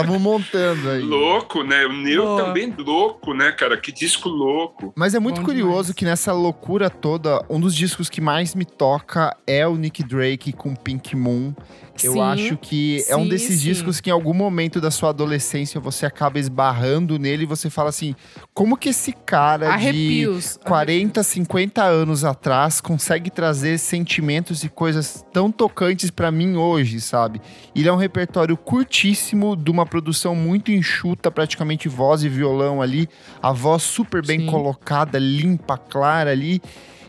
Estavam montando aí. Louco, né? O Neo Boa. também louco, né, cara? Que disco louco. Mas é muito Bom curioso demais. que nessa loucura toda, um dos discos que mais me toca é o Nick Drake com Pink Moon. Eu sim, acho que sim, é um desses sim. discos que em algum momento da sua adolescência você acaba esbarrando nele e você fala assim: como que esse cara Arrepios. de 40, 50 anos atrás consegue trazer sentimentos e coisas tão tocantes para mim hoje, sabe? Ele é um repertório curtíssimo, de uma produção muito enxuta, praticamente voz e violão ali, a voz super bem colocada, limpa, clara ali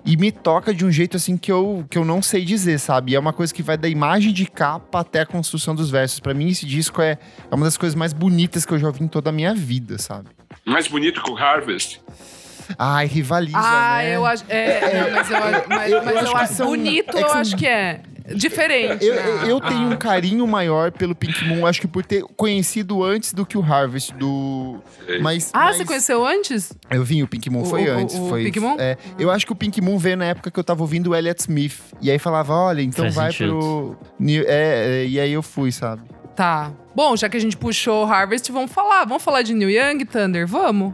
e me toca de um jeito assim que eu, que eu não sei dizer, sabe? E é uma coisa que vai da imagem de capa até a construção dos versos. Para mim, esse disco é, é uma das coisas mais bonitas que eu já ouvi em toda a minha vida, sabe? Mais bonito que o Harvest. Ai, rivaliza, ah, né? eu acho. É, não, mas eu, mas, mas eu eu acho são- bonito, é que eu são- acho que é. Diferente. Eu, né? eu- eu tenho um carinho maior pelo Pink Moon, acho que por ter conhecido antes do que o Harvest do. Mas, Ah, mas você conheceu antes? Eu vim, o Pink Moon O- foi o- antes. o foi, Pink Moon? É, eu acho que o Pink Moon veio na época que eu tava ouvindo o Elliott Smith. E aí falava, olha, então Faz vai sentido. pro. New- É, é, e aí eu fui, sabe? Tá. Bom, já que a gente puxou Harvest, vamos falar. Vamos falar de New Young, Thunder? Vamos.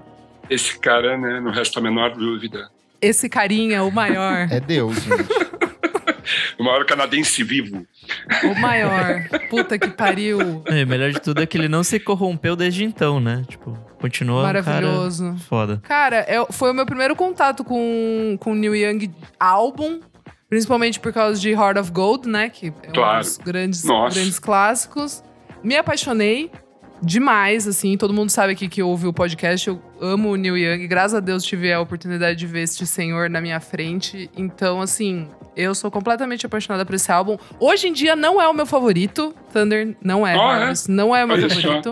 Esse cara, né? Não resta a menor dúvida. Esse carinha, o maior. É Deus, gente. O maior canadense vivo. o maior. Puta que pariu. O melhor de tudo é que ele não se corrompeu desde então, né? Tipo, continua Maravilhoso. cara foda. Cara, é- foi o meu primeiro contato com com o Neil Young álbum. Principalmente por causa de Heart of Gold, né? Que é um Claro. dos grandes, Nossa. grandes clássicos. Me apaixonei demais, assim. Todo mundo sabe aqui que ouve o podcast. Eu amo o Neil Young. Graças a Deus tive a oportunidade de ver este senhor na minha frente. Então, assim, eu sou completamente apaixonada por esse álbum. Hoje em dia não é o meu favorito. Thunder não é, Ah, é? Não é o meu Olha só. favorito.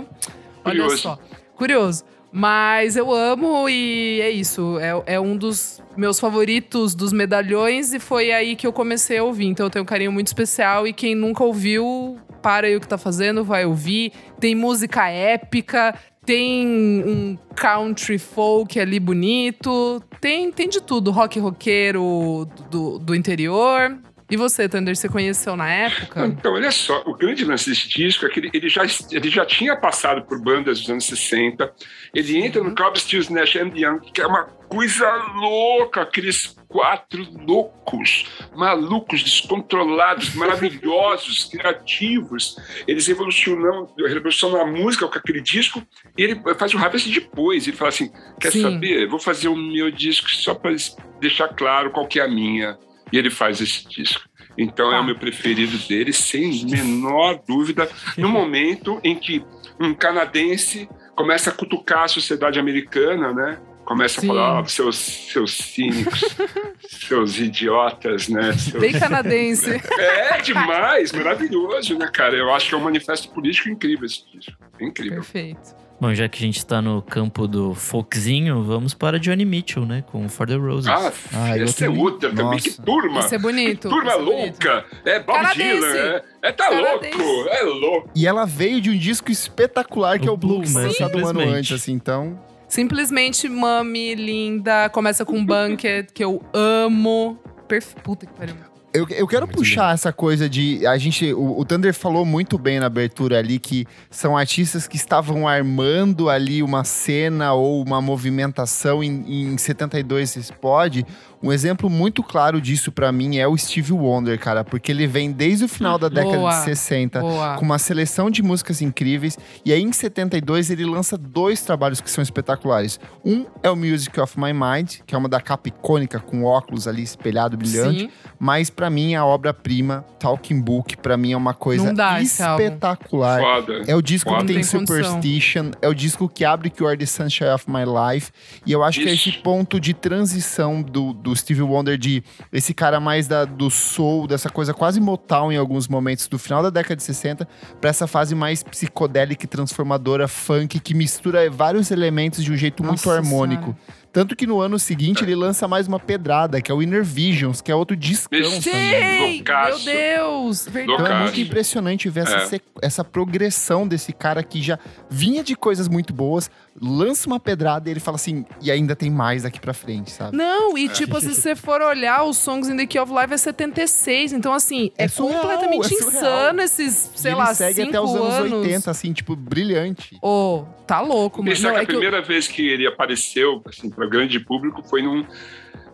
Olha Curioso. só. Curioso. Mas eu amo e é isso. É, é um dos meus favoritos dos medalhões e foi aí que eu comecei a ouvir. Então eu tenho um carinho muito especial e quem nunca ouviu, para aí o que tá fazendo, vai ouvir. Tem música épica, tem um country folk ali bonito, tem, tem de tudo. Rock roqueiro do, do interior. E você, Thunder, você conheceu na época? Então, olha só, o grande lance desse disco é que ele, ele já, ele já tinha passado por bandas dos anos 60. Ele entra no Crosby, Stills, Nash and Young, que é uma coisa louca, aqueles quatro loucos, malucos, descontrolados, maravilhosos, criativos. Eles revolucionam, revolucionam a música com aquele disco e ele faz o Harvest depois. Ele fala assim: quer Sim. saber? Vou fazer o meu disco só para deixar claro qual que é a minha. E ele faz esse disco. Então é Ah. o meu preferido dele, sem menor dúvida, no momento em que um canadense começa a cutucar a sociedade americana, né? Começa Sim. a falar, ó, seus, seus cínicos, seus idiotas, né? Seus- Bem canadense. É demais, maravilhoso, né, cara? Eu acho que é um manifesto político incrível esse disco. É incrível. Perfeito. Bom, já que a gente tá no campo do folkzinho, vamos para Johnny Mitchell, né? Com For the Roses. Ah, Ah, eu essa é também- outra também. Nossa. Que turma! Isso é bonito. Turma isso é bonito. louca! É Bob Canadense. Dylan, é, é tá Canadense. louco! É louco! E ela veio de um disco espetacular que O é o Blue, que né? lançado um ano Simplesmente. antes, assim, então. Simplesmente mami, linda. Começa com Bunket, que eu amo. Perfe... Puta que pariu. Eu, eu quero Muito puxar essa coisa de. A gente. O, o Thunder falou muito bem na abertura ali que são artistas que estavam armando ali uma cena ou uma movimentação em, em 72 Explode. Um exemplo muito claro disso pra mim é o Steve Wonder, cara, porque ele vem desde o final da década Boa. de 60 Boa. com uma seleção de músicas incríveis. E aí, em 72, ele lança dois trabalhos que são espetaculares. Um é o Music of My Mind, que é uma da capa icônica, com óculos ali espelhado, brilhante. Sim. Mas pra mim, a obra-prima, Talking Book, pra mim é uma coisa dá espetacular. É o disco Foda. que tem tem condição. Superstition, é o disco que abre que Are the Sunshine of My Life. E eu acho que é esse ponto de transição do, do Stevie Wonder, de esse cara mais da, do soul, dessa coisa quase Motown em alguns momentos, do final da década de 60, pra essa fase mais psicodélica e transformadora, funk, que mistura vários elementos de um jeito muito Nossa harmônico. Tanto que no ano seguinte ele lança mais uma pedrada, que é o Inner Visions, que é outro discão. Sim! Meu Deus! Verdade. Então é muito impressionante ver essa, É. essa progressão desse cara que já vinha de coisas muito boas, lança uma pedrada e ele fala assim, e ainda tem mais daqui pra frente, sabe? Não, e tipo, se você for olhar, os Songs in the Key of Life é 76. Então, assim, é, É surreal, completamente é insano esses, sei e lá, ele segue cinco até os anos, anos. 80, assim, tipo, brilhante. Ô, tá louco, mano. Isso é Não, que é a que eu- primeira vez que ele apareceu assim, para grande público foi num,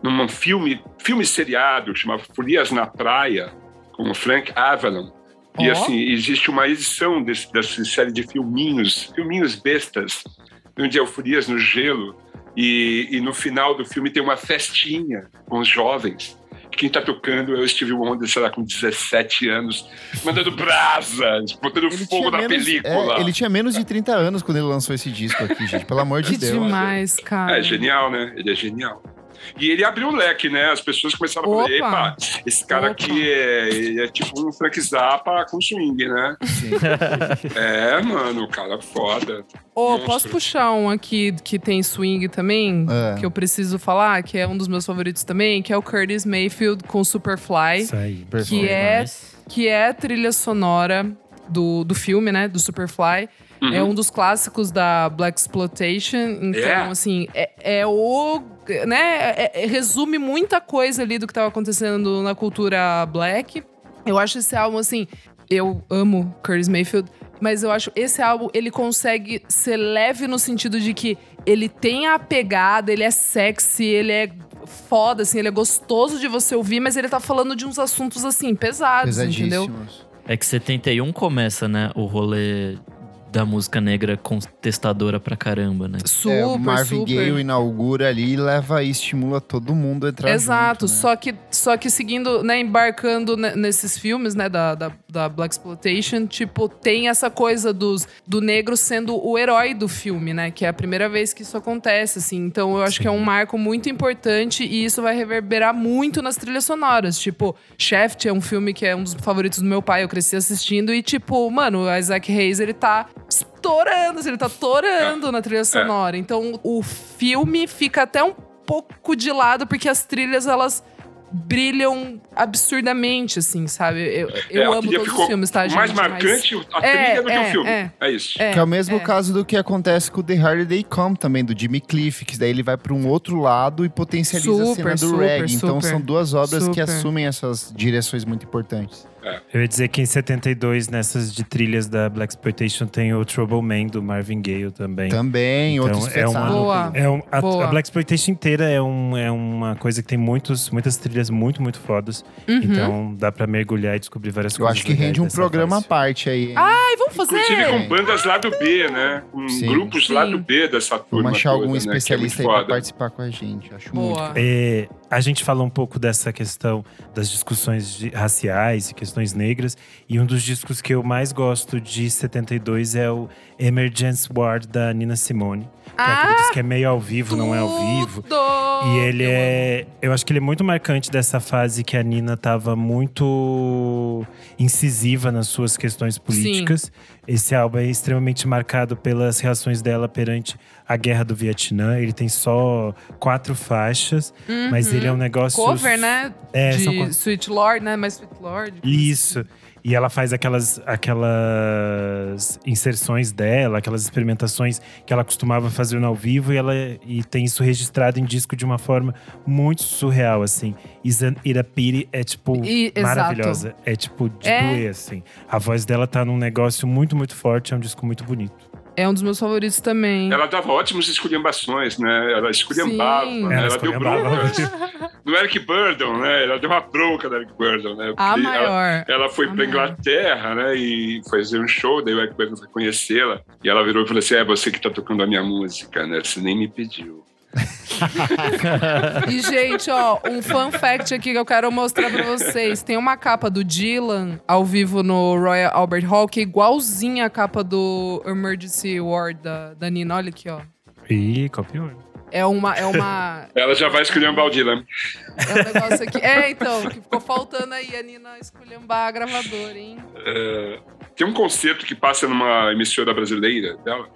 num filme, filme seriado chamado Furias na Praia, com o Frank Avalon. E Ó. assim, existe uma edição desse, dessa série de filminhos, filminhos bestas, onde é o Furias no gelo, e, e no final do filme tem uma festinha com os jovens. Quem tá tocando é o Steve Wonder, sei lá, com 17 anos, mandando brasa, botando fogo na menos, película. é, ele tinha menos de 30 anos quando ele lançou esse disco aqui, gente. Pelo amor de Que Deus. demais, cara. É genial, né? Ele é genial. E ele abriu o leque, né? As pessoas começaram a falar: Opa! epa, esse cara Opa! aqui é, é tipo um Frank Zappa com swing, né? Sim. É, mano, o cara é foda. Ô, Monstro. posso puxar um aqui que tem swing também? É. Que eu preciso falar, que é um dos meus favoritos também, que é o Curtis Mayfield com Superfly. Isso aí. Que é, Mas- que é a trilha sonora do, do filme, né? Do Superfly. Uhum. É um dos clássicos da Black Exploitation. Então, É. assim, é, é o. Né? é- é- resume muita coisa ali do que tava acontecendo na cultura black. Eu acho esse álbum, assim. Eu amo Curtis Mayfield. Mas eu acho esse álbum, ele consegue ser leve no sentido de que ele tem a pegada, ele é sexy, ele é foda, assim, ele é gostoso de você ouvir, mas ele tá falando de uns assuntos, assim, pesados, entendeu? É que 71 começa, né? O rolê da música negra contestadora pra caramba, né? Super, é, o Marvin super. Gaye inaugura ali e leva e estimula todo mundo a entrar Exato, junto, né? só que só que seguindo, né, embarcando ne- nesses filmes, né, da, da, da Black Exploitation, tipo, tem essa coisa dos do negro sendo o herói do filme, né, que é a primeira vez que isso acontece, assim. Então eu acho que é um marco muito importante e isso vai reverberar muito nas trilhas sonoras. Tipo, Shaft é um filme que é um dos favoritos do meu pai, eu cresci assistindo e tipo, mano, o Isaac Hayes, ele tá estourando, assim, ele tá torando na trilha sonora. Então o filme fica até um pouco de lado, porque as trilhas, elas brilham absurdamente, assim, sabe? Eu, eu É, a amo todos os filmes, tá, gente? Mais Mas- marcante a É, trilha do que é, o filme. é. É, isso. É, Que é o mesmo é. caso do que acontece com The Harder They Come também, do Jimmy Cliff, que daí ele vai para um outro lado e potencializa a Super, cena do super, reggae. Então super, são duas obras que assumem essas direções muito importantes. Eu ia dizer que em 72, nessas de trilhas da Black Exploitation, tem o Trouble Man do Marvin Gaye também. Também, Então, outros é uma-. Boa. É um, a, Boa. a Black Exploitation inteira é, um, é uma coisa que tem muitos, muitas trilhas muito, muito fodas. Uhum. Então dá pra mergulhar e descobrir várias Eu coisas. acho que rende um programa à parte aí. hein? Ai, vamos fazer! Inclusive com bandas lá do B, né? Com Sim. grupos Sim. lá do B dessa turma Vamos achar toda, algum né? especialista que aí é pra participar com a gente. Acho Boa. muito. É, a gente fala um pouco dessa questão das discussões de- raciais e questões negras. E um dos discos que eu mais gosto de 72 é o Emergence Ward da Nina Simone. Que é aquele Ah, disco que é meio ao vivo, não é ao vivo. tudo! E ele Eu é. Eu acho que ele é muito marcante dessa fase que a Nina tava muito incisiva nas suas questões políticas. Esse álbum é extremamente marcado pelas reações dela perante a guerra do Vietnã. Ele tem só quatro faixas, amo. mas ele é um Uhum. negócio. Cover, né? É, são de quatro- Sweet Lord, né? Mais Sweet Lord. Isso. E ela faz aquelas, aquelas inserções dela, aquelas experimentações que ela costumava fazer no ao vivo e ela e tem isso registrado em disco de uma forma muito surreal, assim. A Pity é, tipo, E- exato. maravilhosa. É, tipo, de É. doer, assim. A voz dela tá num negócio muito, muito forte. É um disco muito bonito. É um dos meus favoritos também. Ela dava ótimas esculhambações, né? Ela esculhambava, Sim. né? Ela Ela deu broncas. No Eric Burdon, né? Ela deu uma bronca no Eric Burdon, né? A maior. Ela, ela foi A pra maior. Inglaterra, né? E fazer um show, daí o Eric Burdon foi conhecê-la. E ela virou e falou assim: É você que tá tocando a minha música, né? Você nem me pediu. E, gente, ó, um fun fact aqui que eu quero mostrar pra vocês. Tem uma capa do Dylan ao vivo no Royal Albert Hall, que é igualzinha a capa do Emergency Ward da, da Nina. Olha aqui, ó. E copiou. É uma. É uma. Ela já vai esculhambar o Dylan. É um negócio aqui. É, então, que ficou faltando aí a Nina esculhambar a gravadora, hein? É, tem um concerto que passa numa emissora brasileira dela,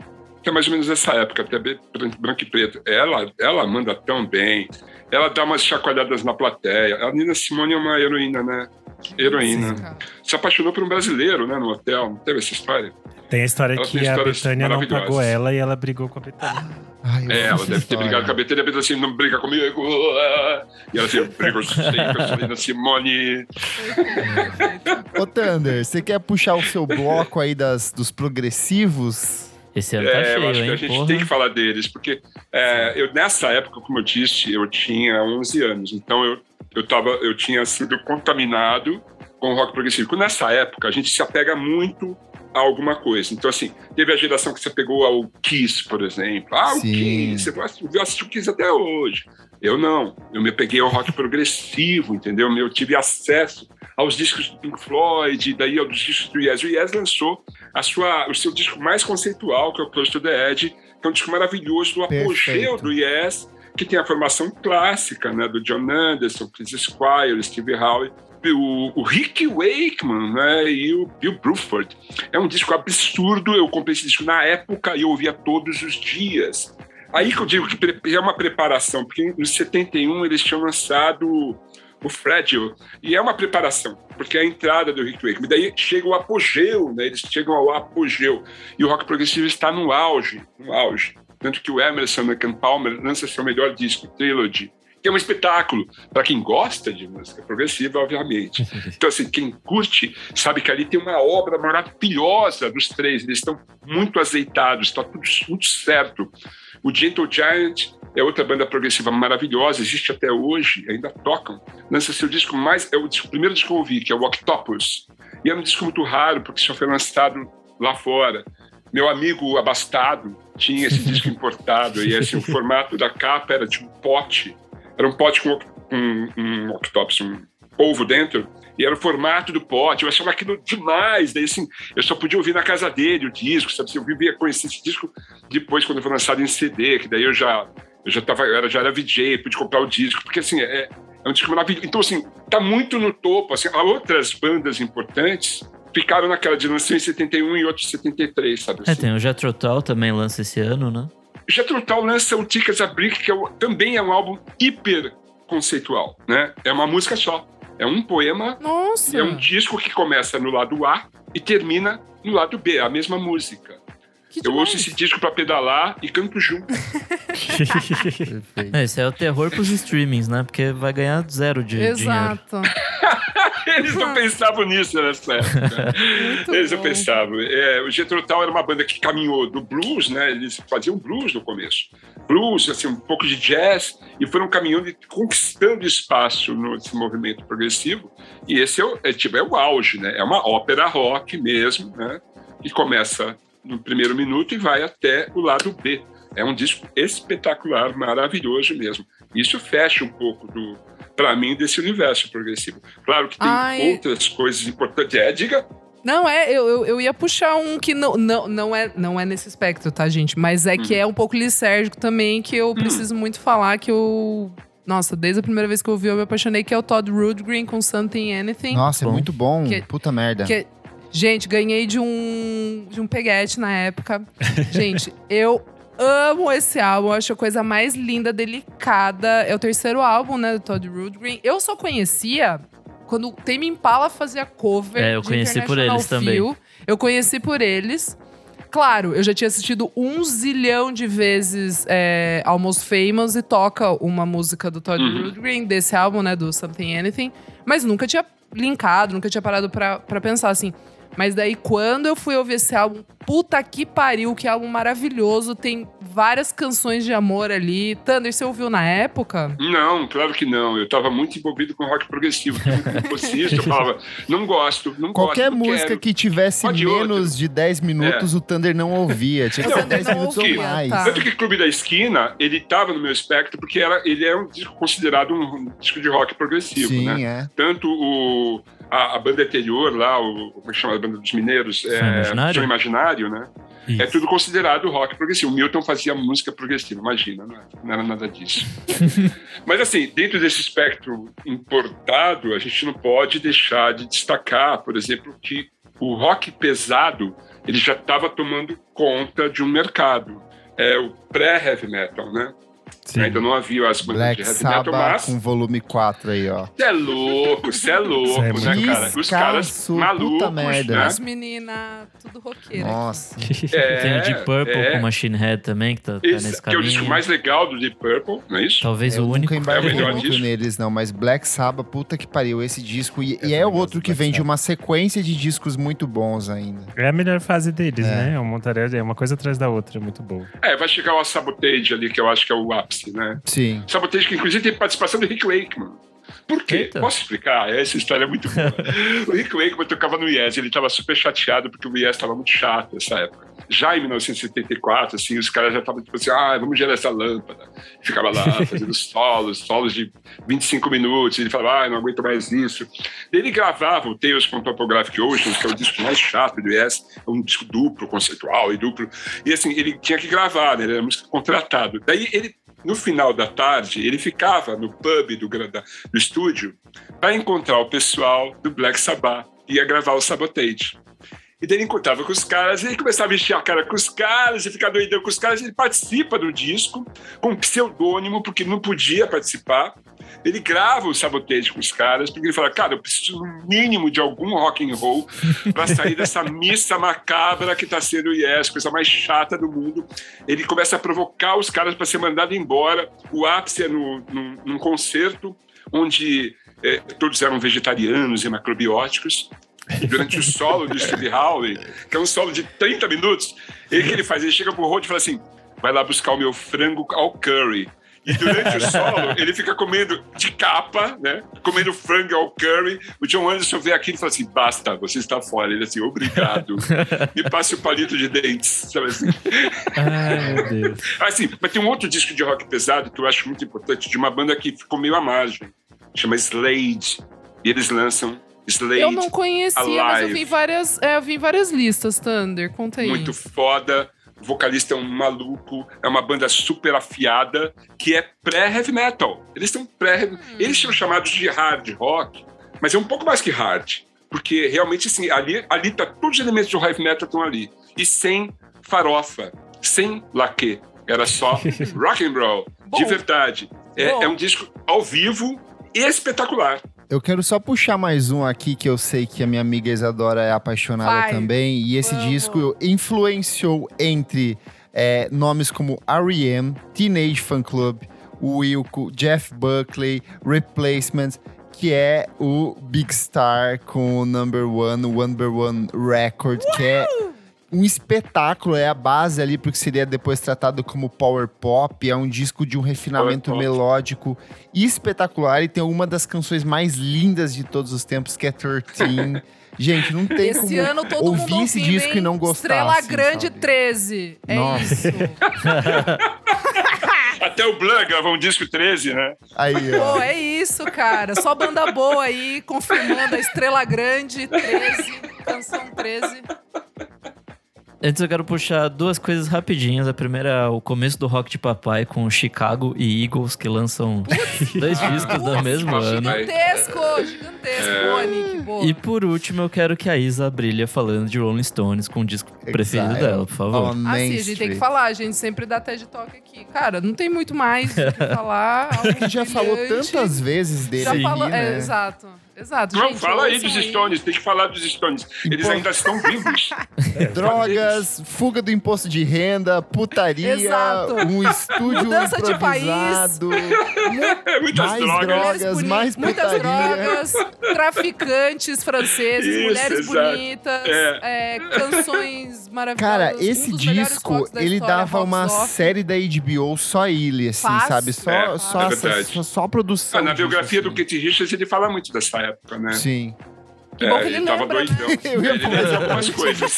que é mais ou menos nessa época, até branco e preto. Ela, ela manda tão bem, ela dá umas chacoalhadas na plateia. A Nina Simone é uma heroína, né? Heroína. Se apaixonou por um brasileiro, né, no hotel. Não teve essa história? Tem a história Ela que a Betânia não pagou ela e ela brigou com a Betânia. Ai, É, ela essa deve ter história. brigado com a Betânia, a Betânia assim, não briga comigo. E ela assim, briga sempre com a Nina Simone. Ô, Thunder, você quer puxar o seu bloco aí das, dos progressivos? Esse ano tá É, cheio, eu acho que hein? a gente Porra. tem que falar deles, porque é, eu, nessa época, como eu disse, eu tinha 11 anos, então eu, eu, tava, eu tinha sido contaminado com o rock progressivo. Nessa época, a gente se apega muito a alguma coisa. Então, assim, teve a geração que você pegou ao Kiss, por exemplo. Ah, o Sim. Kiss, você gosta- eu assisto o Kiss até hoje. Eu não, eu me peguei ao rock progressivo, entendeu? Eu tive acesso aos discos do Pink Floyd, daí aos discos do Yes. O Yes lançou a sua, o seu disco mais conceitual, que é o Close to the Edge, que é um disco maravilhoso do apogeu do Yes, que tem a formação clássica né, do John Anderson, Chris Squire, Steve Howe, o, o Rick Wakeman né, e o Bill Bruford. É um disco absurdo, eu comprei esse disco na época e eu ouvia todos os dias. Aí que eu digo que é uma preparação, porque em 71 eles tinham lançado o Fragile, e é uma preparação, porque é a entrada do Rick Wakeman. Daí chega o apogeu, né? eles chegam ao apogeu, e o rock progressivo está no auge, no auge. Tanto que o Emerson Lake and Palmer lança seu melhor disco, Trilogy, que é um espetáculo para quem gosta de música progressiva, obviamente. Então, assim, quem curte sabe que ali tem uma obra maravilhosa dos três, eles estão muito azeitados, está tudo muito certo. O Gentle Giant é outra banda progressiva maravilhosa, existe até hoje, ainda tocam. Lança seu disco mais, é o, primeiro disco que eu ouvi, que é o Octopus. E é um disco muito raro, porque só foi lançado lá fora. Meu amigo abastado tinha esse disco importado, e assim, o formato da capa era de um pote. Era um pote com um, um octopus, um polvo dentro, e era o formato do pote. Eu achava aquilo demais. Daí, assim, eu só podia ouvir na casa dele o disco, sabe? Eu vivia conhecer esse disco depois, quando foi lançado em CD, que daí eu já, eu já, tava, eu era, já era VJ, pude comprar o disco, porque, assim, é, é um disco maravilhoso. Então, assim, tá muito no topo. Assim, há outras bandas importantes ficaram naquela de lançou em 71 e outros em 73, sabe É, assim? tem o Jethro Tull também lança esse ano, né? Jethro Tull lança o Tickets a Brick, que é o- também é um álbum hiper conceitual, né? É uma música só. É um poema Nossa. é um disco que começa no lado A e termina no lado B, a mesma música. Que Eu ouço esse disco pra pedalar e canto junto. Perfeito. É, esse é o terror pros streamings, né? Porque vai ganhar zero de dinheiro. Exato. Eles não pensavam nisso nessa época. Muito Eles não bom. pensavam. É, o Jethro Tull era uma banda que caminhou do blues, né? Eles faziam blues no começo. Blues, assim, um pouco de jazz, e foram caminhando e conquistando espaço nesse movimento progressivo. E esse é o, é, tipo, é o auge, né? É uma ópera rock mesmo, né? Que começa no primeiro minuto e vai até o lado B. É um disco espetacular, maravilhoso mesmo. Isso fecha um pouco do, para mim, desse universo progressivo. Claro que tem Ai. outras coisas importantes. É, diga. Não, é, eu, eu, eu ia puxar um que não, não, não, é, não é nesse espectro, tá, gente? Mas é que Hum. é um pouco lisérgico também, que eu preciso muito falar, que eu... Nossa, desde a primeira vez que eu ouvi, eu me apaixonei, que é o Todd Rundgren com Something Anything. Nossa, é muito bom. Que- Puta merda. Que, gente, ganhei de um, de um peguete na época. gente, eu amo esse álbum, acho a coisa mais linda, delicada. É o terceiro álbum, né, do Todd Rundgren. Eu só conhecia quando o Tame Impala fazia cover É, eu de conheci por eles também. Feel. Eu conheci por eles. Claro, eu já tinha assistido um zilhão de vezes é, Almost Famous e toca uma música do Todd Uhum. Rundgren, desse álbum, né, do Something Anything. Mas nunca tinha linkado, nunca tinha parado pra, pra pensar assim. Mas daí, quando eu fui ouvir esse álbum, puta que pariu, que álbum maravilhoso. Tem várias canções de amor ali. Thunder, você ouviu na época? Não, claro que não. Eu estava muito envolvido com rock progressivo. Um bolsista, eu falava, não gosto, não Qualquer gosto, não música quero. que tivesse Pode menos outra. de 10 minutos, o Thunder não ouvia. Tinha que Não, ser 10 não minutos ou mais. tá. Tanto que Clube da Esquina, ele estava no meu espectro porque era, ele é um disco considerado um disco de rock progressivo, Sim, né? é. Tanto o, a, a banda anterior lá, o, como é que chama a banda dos mineiros? Sonho Imaginário? Sonho Imaginário, né? É Isso. tudo considerado rock progressivo. O Milton fazia música progressiva, imagina, não, é- não era nada disso. Mas assim, dentro desse espectro importado, a gente não pode deixar de destacar, por exemplo, que o rock pesado ele já estava tomando conta de um mercado. É o pré-heavy metal, né? Sim. Ainda não havia as bandas Black de heavy metal, Sabbath mas com volume 4 aí, ó. você é louco, você é louco, Isso né, é muito cara? Os caras malucos, puta merda. né? As meninas, tudo roqueira. Nossa. É, Tem o Deep Purple é. com Machine Head também, que tá, tá Esse, nesse que é o disco caminho. mais legal do Deep Purple, não é isso? Talvez eu o único. nunca embarquei É o melhor muito disco. neles, não. Mas Black Sabbath, puta que pariu. Esse disco. E, e é outro que Black vem de uma sequência de discos muito bons ainda. É a melhor fase deles, É. né? É uma tarefa, é uma coisa atrás da outra, é muito boa. É, vai chegar o Sabotage ali, que eu acho que é o ápice, né? Sim. Sabotage que inclusive tem participação do Rick Wakeman. Por quê? Eita. Posso explicar? Essa história é muito boa. o Rick Wakeman tocava no Yes, ele estava super chateado porque o Yes estava muito chato nessa época. Já em 1974, assim, os caras já estavam tipo assim, ah, vamos gerar essa lâmpada. E ficava lá fazendo solos, solos de 25 minutos. Ele falava, ah, não aguento mais isso. Daí ele gravava o Tales from Topographic Oceans, que é o disco mais chato do Yes, é um disco duplo, conceitual e duplo. E assim, ele tinha que gravar, né? Ele era músico contratado. Daí ele no final da tarde, ele ficava no pub do, do estúdio para encontrar o pessoal do Black Sabbath e ia gravar o Sabotage. E daí ele encontrava com os caras, e ele começava a encher a cara com os caras, e ficar doidão com os caras. Ele participa do disco com pseudônimo, porque não podia participar. Ele grava o Sabotage com os caras, porque ele fala, cara, eu preciso no mínimo de algum rock and roll para sair dessa missa macabra que está sendo o Yes, coisa mais chata do mundo. Ele começa a provocar os caras para ser mandado embora. O ápice é no, num, num concerto onde eh, todos eram vegetarianos e macrobióticos. E durante o solo do Steve Howe, que é um solo de 30 minutos, ele que ele faz? Ele chega pro Rod e fala assim: vai lá buscar o meu frango ao curry. E durante o solo, ele fica comendo de capa, né? Comendo frango ao curry. O John Anderson vê aquilo e fala assim: basta, você está fora. Ele assim, obrigado. Me passe o palito de dentes. Sabe assim? Ai, meu Deus. Assim, mas tem um outro disco de rock pesado que eu acho muito importante, de uma banda que ficou meio à margem. Chama Slade. E eles lançam Slade. Eu não conhecia, mas eu Alive. vi várias, é, eu vi várias listas, Thunder. Conta aí. muito foda. O vocalista é um maluco, é uma banda super afiada, que é pré-heavy metal. Eles são pré Hum. Eles são chamados de hard rock, mas é um pouco mais que hard. porque realmente, assim, ali, ali tá, todos os elementos do heavy metal estão ali. E sem farofa, sem laque. Era só rock and roll, de verdade. É, é um disco ao vivo espetacular. Eu quero só puxar mais um aqui que eu sei que a minha amiga Isadora é apaixonada Vai. também. E esse Vamos. disco influenciou entre é, nomes como R.E.M., Teenage Fan Club, Wilco, Jeff Buckley, Replacement, que é o Big Star com o Number One, o Number One Record, que é um espetáculo, é a base ali porque seria depois tratado como power pop, é um disco de um refinamento melódico espetacular e tem uma das canções mais lindas de todos os tempos, que é 13. Gente, não tem Esse como ano todo mundo ouvir esse ouvindo, disco e não gostar. Estrela assim, Grande sabe? 13. É Nossa. isso. Até o Blanc gravou um disco 13, né? Aí, ó. Pô, é isso, cara. Só banda boa aí, confirmando a Estrela Grande 13, canção 13. Antes eu quero puxar duas coisas rapidinhas. A primeira é o começo do Rock de Papai com Chicago e Eagles, que lançam dois discos do mesmo ano. Gigantesco, gigantesco. É. Nick, boa. E por último, eu quero que a Isa brilhe falando de Rolling Stones com o disco preferido Exile dela, por favor. Ah, sim, a gente tem que falar, a gente sempre dá TED Talk aqui. Cara, não tem muito mais o que falar. A gente já falou tantas vezes dele Já falou, né? é, exato, exato. Não, gente, fala aí ouçam dos Stones, tem que falar dos Stones. Eles ainda estão vivos. Drogas, fuga do imposto de renda, putaria, Exato. um estúdio Mudança de país. improvisado. Muitas Mais drogas. drogas. Mais muitas putaria. drogas, traficantes franceses, Isso, mulheres exato. bonitas, É. é, canções maravilhosas. Cara, Um esse melhores disco, ele história, dava uma Off. série da HBO só ele, assim, Fácil. sabe? Só, É, só, é só, só a produção. Ah, na disso, biografia do assim. Keith Richards, ele fala muito dessa época, né? Sim. Que bom que ele tava doidão. Eu ia ele lembra algumas coisas.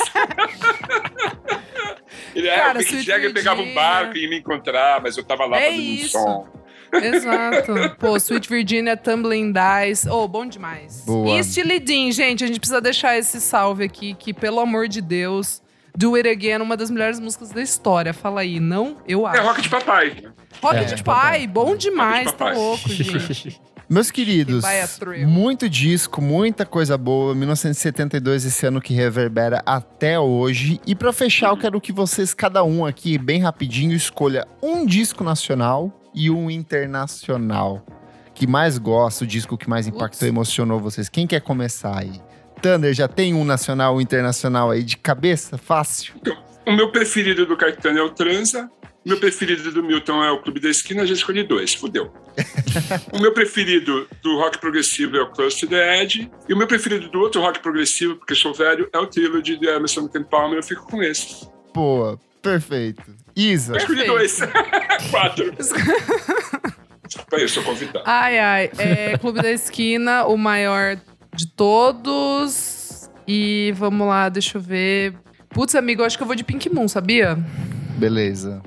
ele é, Cara, o Mick Jagger pegava um barco e ia me encontrar, mas eu tava lá É fazendo isso. um som. Exato. Pô, Sweet Virginia, Tumbling Dice. Oh, bom demais. Boa. E Steely Dan, gente, a gente precisa deixar esse salve aqui, que pelo amor de Deus, Do It Again é uma das melhores músicas da história. Fala aí, não? Eu É acho. rock de papai. Rock É, de pai, bom demais, de tá papai. louco, gente. Meus queridos, muito disco, muita coisa boa. 1972, esse ano que reverbera até hoje. E pra fechar, eu quero que vocês, cada um aqui, bem rapidinho, escolha um disco nacional e um internacional. Que mais gosta, o disco que mais impactou e emocionou vocês. Quem quer começar aí? Thunder, já tem um nacional ou internacional aí de cabeça? Fácil. O meu preferido do Caetano é o Transa. O meu preferido do Milton é o Clube da Esquina, já escolhi dois, fudeu. o meu preferido do rock progressivo é o Close to the Edge. E o meu preferido do outro rock progressivo, porque sou velho, é o Trilogy de Emerson Ken Palmer. Eu fico com esses. Boa, perfeito. Isa, Eu escolhi dois. Quatro. Desculpa aí, eu sou convidado. Ai, ai. É Clube da Esquina, o maior de todos. E vamos lá, deixa eu ver. Putz, amigo, eu acho que eu vou de Pink Moon, sabia? beleza.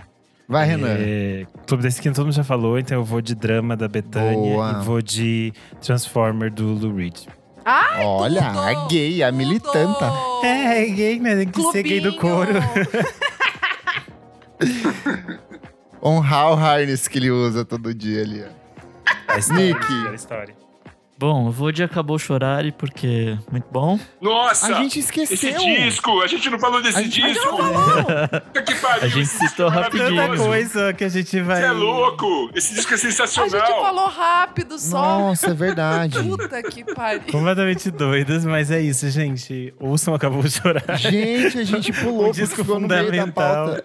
Vai, Renan. É, Clube da Esquina todo mundo já falou, então eu vou de drama da Betânia Boa. e vou de Transformer do Lou Reed. Ai, Olha, tudo, a gay, a tudo. militanta. É, gay, né? Tem que ser gay do couro. Honrar o harness que ele usa todo dia ali. ó. A história, Nick. a história. Bom, eu vou de Acabou Chorare, porque muito bom. Nossa! A gente Esse esqueceu. disco! A gente não falou desse A gente- a gente disco! Puta que pariu! A gente esse citou é rapidinho. Tanta coisa que a gente vai. Você é louco! Esse disco é A gente sensacional! falou rápido só. Nossa, é verdade. Puta que pariu. Completamente doidas, mas é isso, gente. Ouçam Acabou de Chorar. Gente, a gente pulou porque disco fundamental.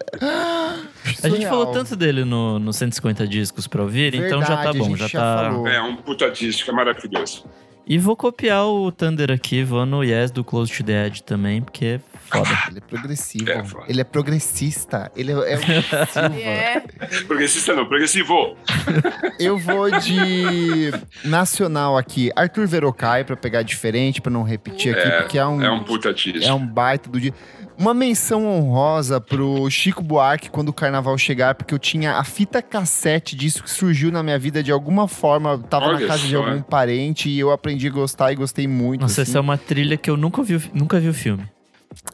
A gente falou tanto dele no, no 150 discos pra ouvir, então já tá Verdade, bom, já já tá. falou. É um puta disco, é maravilhoso. E vou copiar o Thunder aqui, vou no Yes do Close to the Edge também, porque é foda. Ele é progressivo. É, ele é progressista. Ele é, é o Silva. É. Progressista não, progressivo. Eu vou de nacional aqui. Arthur Verocai, pra pegar diferente, pra não repetir aqui, porque é um, É um puta é um baita do dia. Uma menção honrosa pro Chico Buarque quando o carnaval chegar, porque eu tinha a fita cassete disso que surgiu na minha vida de alguma forma. Eu tava Olha na casa de algum parente e eu aprendi a gostar e gostei muito. Nossa, assim. essa é uma trilha que eu nunca vi, nunca vi o filme.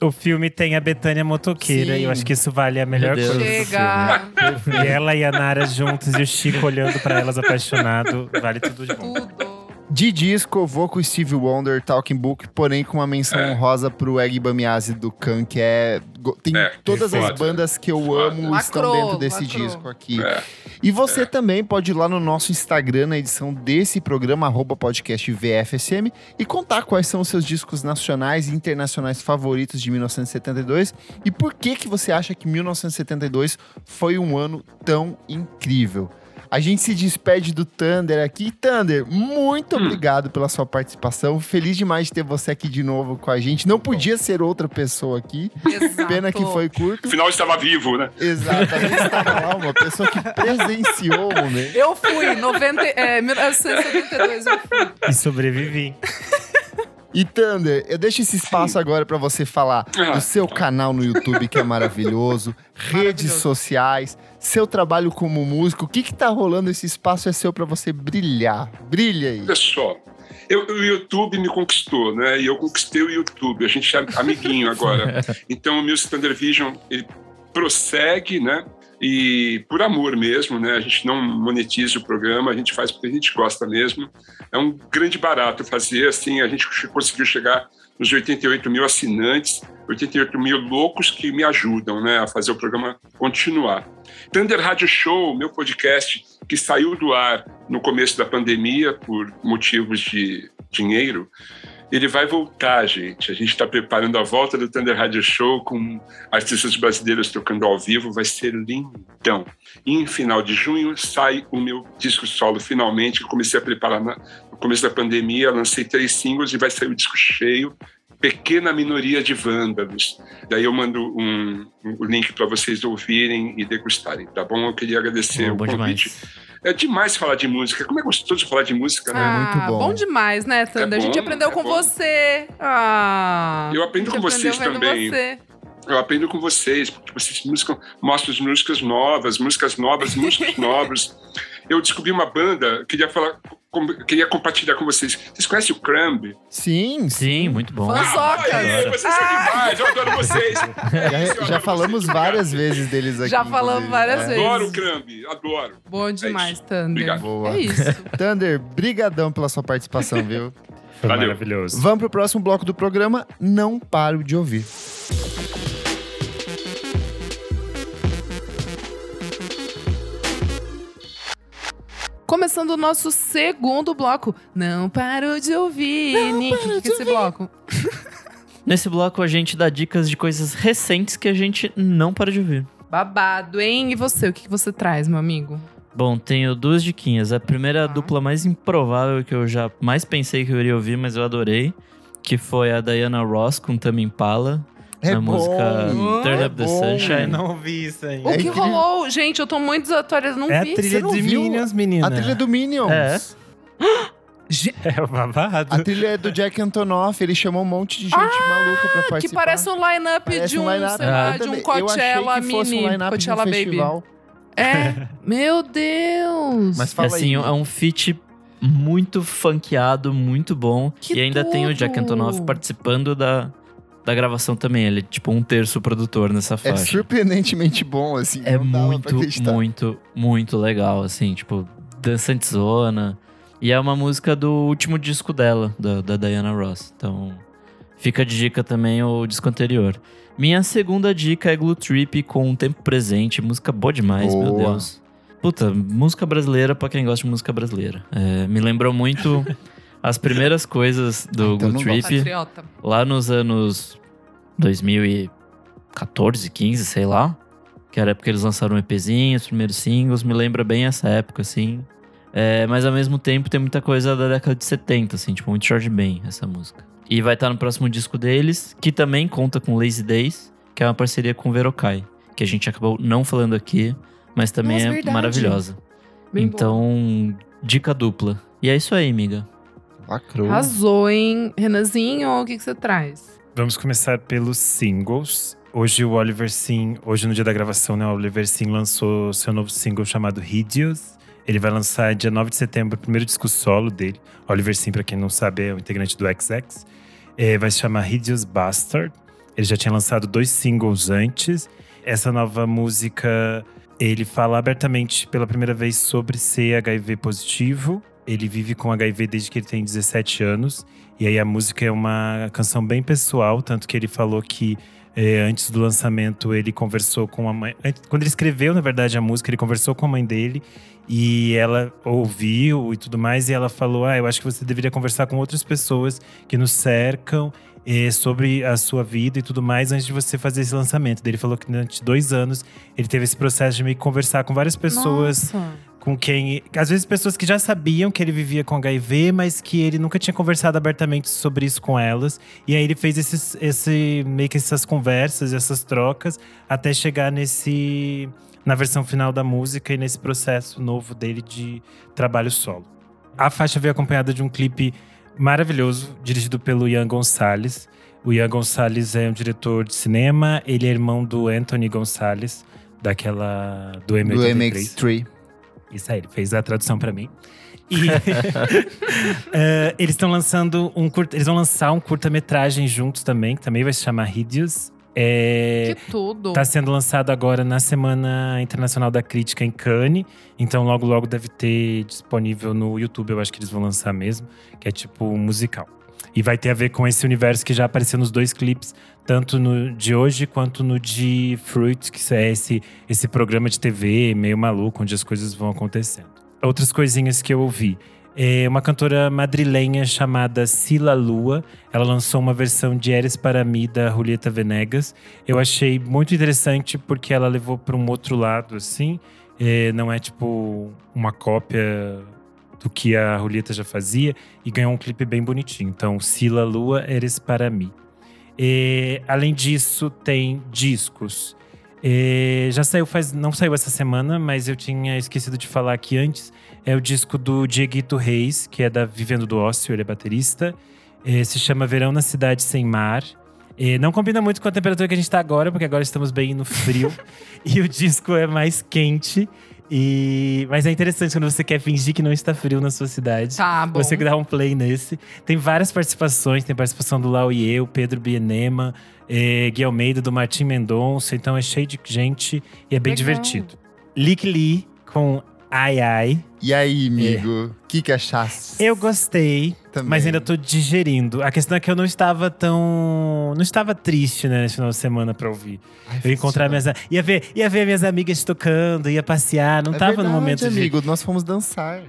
O filme tem a Betânia Motoqueira Sim. e eu acho que isso vale a melhor Deus. coisa. do Chega. filme. E ela e a Nara juntos e o Chico olhando pra elas apaixonado. Vale tudo de bom. Tudo. De disco, eu vou com Steve Wonder, Talking Book, porém com uma menção É. honrosa pro Egg Bamiase do Khan, que é. Tem É, todas as foda. bandas que eu Foda. amo estão Lacrou, dentro desse lacrou. disco aqui. É. E você também pode ir lá no nosso Instagram, na edição desse programa, arroba podcast VFSM, e contar quais são os seus discos nacionais e internacionais favoritos de 1972 e por que, que você acha que 1972 foi um ano tão incrível. A gente se despede do Thunder aqui. Thunder, muito Hum. obrigado pela sua participação. Feliz demais de ter você aqui de novo com a gente. Não podia ser outra pessoa aqui. Exato. Pena que foi curto. Afinal, estava vivo, né? Exatamente, estava lá uma pessoa que presenciou o momento. Eu fui, 90, é, 1972 eu fui. E sobrevivi. E Thunder, eu deixo esse espaço agora para você falar Ah. do seu canal no YouTube, que é maravilhoso, redes Maravilhoso. sociais, seu trabalho como músico. O que que tá rolando? Esse espaço é seu para você brilhar. Brilha aí. Olha só. Eu, o YouTube me conquistou, né? E eu conquistei o YouTube. A gente é amiguinho agora. Então, o Music Thunder Vision, ele prossegue, né? E por amor mesmo, né? A gente não monetiza o programa, a gente faz porque a gente gosta mesmo. É um grande barato fazer, assim, a gente conseguiu chegar nos 88 mil assinantes, 88 mil loucos que me ajudam, né? A fazer o programa continuar. Thunder Radio Show, meu podcast, que saiu do ar no começo da pandemia por motivos de dinheiro, ele vai voltar, gente. A gente está preparando a volta do Thunder Radio Show com artistas brasileiros tocando ao vivo. Vai ser lindão. E em final de junho sai o meu disco solo, finalmente. Eu comecei a preparar na- no começo da pandemia, lancei três singles e vai sair o disco cheio. Pequena minoria de vândalos. Daí eu mando um, um link para vocês ouvirem e degustarem, tá bom? Eu queria agradecer Bom, o bom convite. demais. É demais falar de música. Como é gostoso falar de música, né? Ah, muito bom. bom demais, né, Thunder? a gente aprendeu é com bom. você. Ah, Eu aprendo com vocês também. Você. Eu aprendo com vocês, porque vocês música, mostram as músicas novas, músicas novas, músicos novos. Eu descobri uma banda, queria falar, com- queria compartilhar com vocês. Vocês conhecem o Crumb? Sim, Sim, muito bom. Fãs- Socas. Ai, vocês são demais, eu adoro vocês. Já, Eu já adoro falamos vocês. várias vezes deles aqui. Já falamos várias É. vezes. Adoro o Crumb, adoro. Bom demais, isso. Thunder. Obrigado. Boa. É isso. Thunder, brigadão pela sua participação, viu? Foi Valeu. maravilhoso. Vamos pro próximo bloco do programa. Não paro de ouvir. Começando o nosso segundo bloco. Não paro de ouvir. Nick, o que é esse bloco? Nesse bloco a gente dá dicas de coisas recentes que a gente não para de ouvir. Babado, hein? E você? O que que você traz, meu amigo? Bom, tenho duas diquinhas. A primeira é a Tá. dupla mais improvável que eu já mais pensei que eu iria ouvir, mas eu adorei. Que foi a Diana Ross com Tame Impala. É na bom. música Turn é Up the bom. Sunshine. Não ouvi isso ainda. O É que rolou? Gente, eu tô muito desatualizada. Não É a vi. trilha não de viu? Minions, menina. A trilha do Minions. É. É o babado. A trilha é do Jack Antonoff. Ele chamou um monte de gente maluca pra participar. Que parece um line-up Parece de um um, line-up. sei lá, Eu de um Coachella mini. um de um Coachella Baby. É. Meu Deus. Mas fala assim, aí. é um feat muito funkeado, muito bom. Que e ainda tem o Jack tudo! Antonoff participando da, da gravação também. Ele é tipo um terço produtor nessa É faixa. surpreendentemente bom, assim. É muito, muito, muito legal, assim, tipo, dançante zona. E é uma música do último disco dela, da, da Diana Ross. Então, fica de dica também o disco anterior. Minha segunda dica é Glue Trip com o Tempo Presente, música boa demais, meu Boa. Deus. Puta, música brasileira pra quem gosta de música brasileira. É, me lembrou muito as primeiras coisas do Então Glue não Trip Patriota. lá nos anos 2014, 15, sei lá. Que era a época que eles lançaram um EPzinho, os primeiros singles. Me lembra bem essa época, assim. É, mas ao mesmo tempo tem muita coisa da década de 70, assim, tipo, muito George Ben, essa música. E vai estar no próximo disco deles, que também conta com Lazy Days, que é uma parceria com o Verokai, que a gente acabou não falando aqui, mas também Nossa, é verdade. maravilhosa. Bem boa. então, dica dupla. E é isso aí, amiga. Lacrou. Arrasou, hein? Renanzinho, o que, que você traz? Vamos começar pelos singles. Hoje o Oliver Sim, hoje no dia da gravação, né, o Oliver Sim lançou seu novo single chamado Hideous. Ele vai lançar dia 9 de setembro o primeiro disco solo dele. Oliver Sim, pra quem não sabe, é o integrante do XX. É, vai se chamar Hideous Bastard. Ele já tinha lançado dois singles antes. Essa nova música, ele fala abertamente pela primeira vez sobre ser HIV positivo. Ele vive com HIV desde que ele tem 17 anos. E aí a música é uma canção bem pessoal, tanto que ele falou que é, antes do lançamento ele conversou com a mãe. Quando ele escreveu, na verdade, a música, ele conversou com a mãe dele e ela ouviu e tudo mais. E ela falou: Ah, eu acho que você deveria conversar com outras pessoas que nos cercam é, sobre a sua vida e tudo mais antes de você fazer esse lançamento. Ele falou que durante dois anos ele teve esse processo de meio que conversar com várias pessoas. Nossa com quem. Às vezes pessoas que já sabiam que ele vivia com HIV, mas que ele nunca tinha conversado abertamente sobre isso com elas. E aí ele fez esses, esse, meio que essas conversas, essas trocas, até chegar nesse. na versão final da música e nesse processo novo dele de trabalho solo. A faixa veio acompanhada de um clipe maravilhoso, dirigido pelo Ian Gonçalves. O Ian Gonçalves é um diretor de cinema, ele é irmão do Anthony Gonçalves, daquela. do M83. Do MX3. Isso aí, ele fez a tradução para mim. E uh, eles estão lançando um curta, eles vão lançar um curta-metragem juntos também, que também vai se chamar Hideous. É, que tudo! Tá sendo lançado agora na Semana Internacional da Crítica em Cannes. Então, logo, logo deve ter disponível no YouTube. Eu acho que eles vão lançar mesmo, que é tipo musical. E vai ter a ver com esse universo que já apareceu nos dois clipes, tanto no de hoje quanto no de Fruit, que é esse, esse programa de TV meio maluco, onde as coisas vão acontecendo. Outras coisinhas que eu ouvi. É uma cantora madrilenha chamada Sila Lua. Ela lançou uma versão de Eres para mim da Julieta Venegas. Eu achei muito interessante porque ela levou para um outro lado, assim. É, não é tipo uma cópia do que a Julieta já fazia e ganhou um clipe bem bonitinho. Então, Sila Lua, Eres para mim. E, além disso, tem discos. E, já saiu faz. Não saiu essa semana, mas eu tinha esquecido de falar aqui antes. É o disco do Dieguito Reis, que é da Vivendo do Ócio, ele é baterista. E, se chama Verão na Cidade Sem Mar. E não combina muito com a temperatura que a gente está agora, porque agora estamos bem no frio. e o disco é mais quente. E, mas é interessante quando você quer fingir que não está frio na sua cidade. Tá bom. Você dá um play nesse. Tem várias participações, tem participação do Lau e eu, Pedro Bienema, eh, Gui Almeida, do Martim Mendonça. Então é cheio de gente e é bem Legal. divertido. Lick Lee com Ai Ai. E aí, amigo? O que, que achaste? Eu gostei, Também. mas ainda tô digerindo. A questão é que eu não estava tão. Não estava triste, né, nesse final de semana pra ouvir. Ai, Eu ia encontrar minhas. Ia ver, ia ver minhas amigas tocando, ia passear. Não É tava verdade, no momento de. amigo, nós fomos dançar.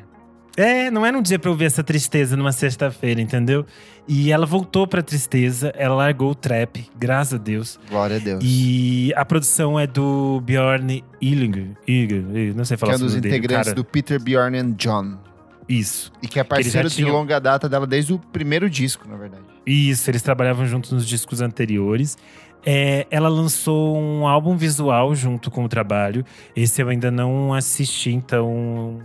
É, não era um dia pra eu ver essa tristeza numa sexta-feira, entendeu? E ela voltou pra tristeza, ela largou o trap, graças a Deus. Glória a Deus. E a produção é do Bjorn Illinger, não sei que falar é um dos dele, integrantes cara. do Peter, Bjorn and John. Isso. E que é parceiro de longa data dela desde o primeiro disco, na verdade. Isso, eles trabalhavam juntos nos discos anteriores. É, ela lançou um álbum visual junto com o trabalho. Esse eu ainda não assisti, então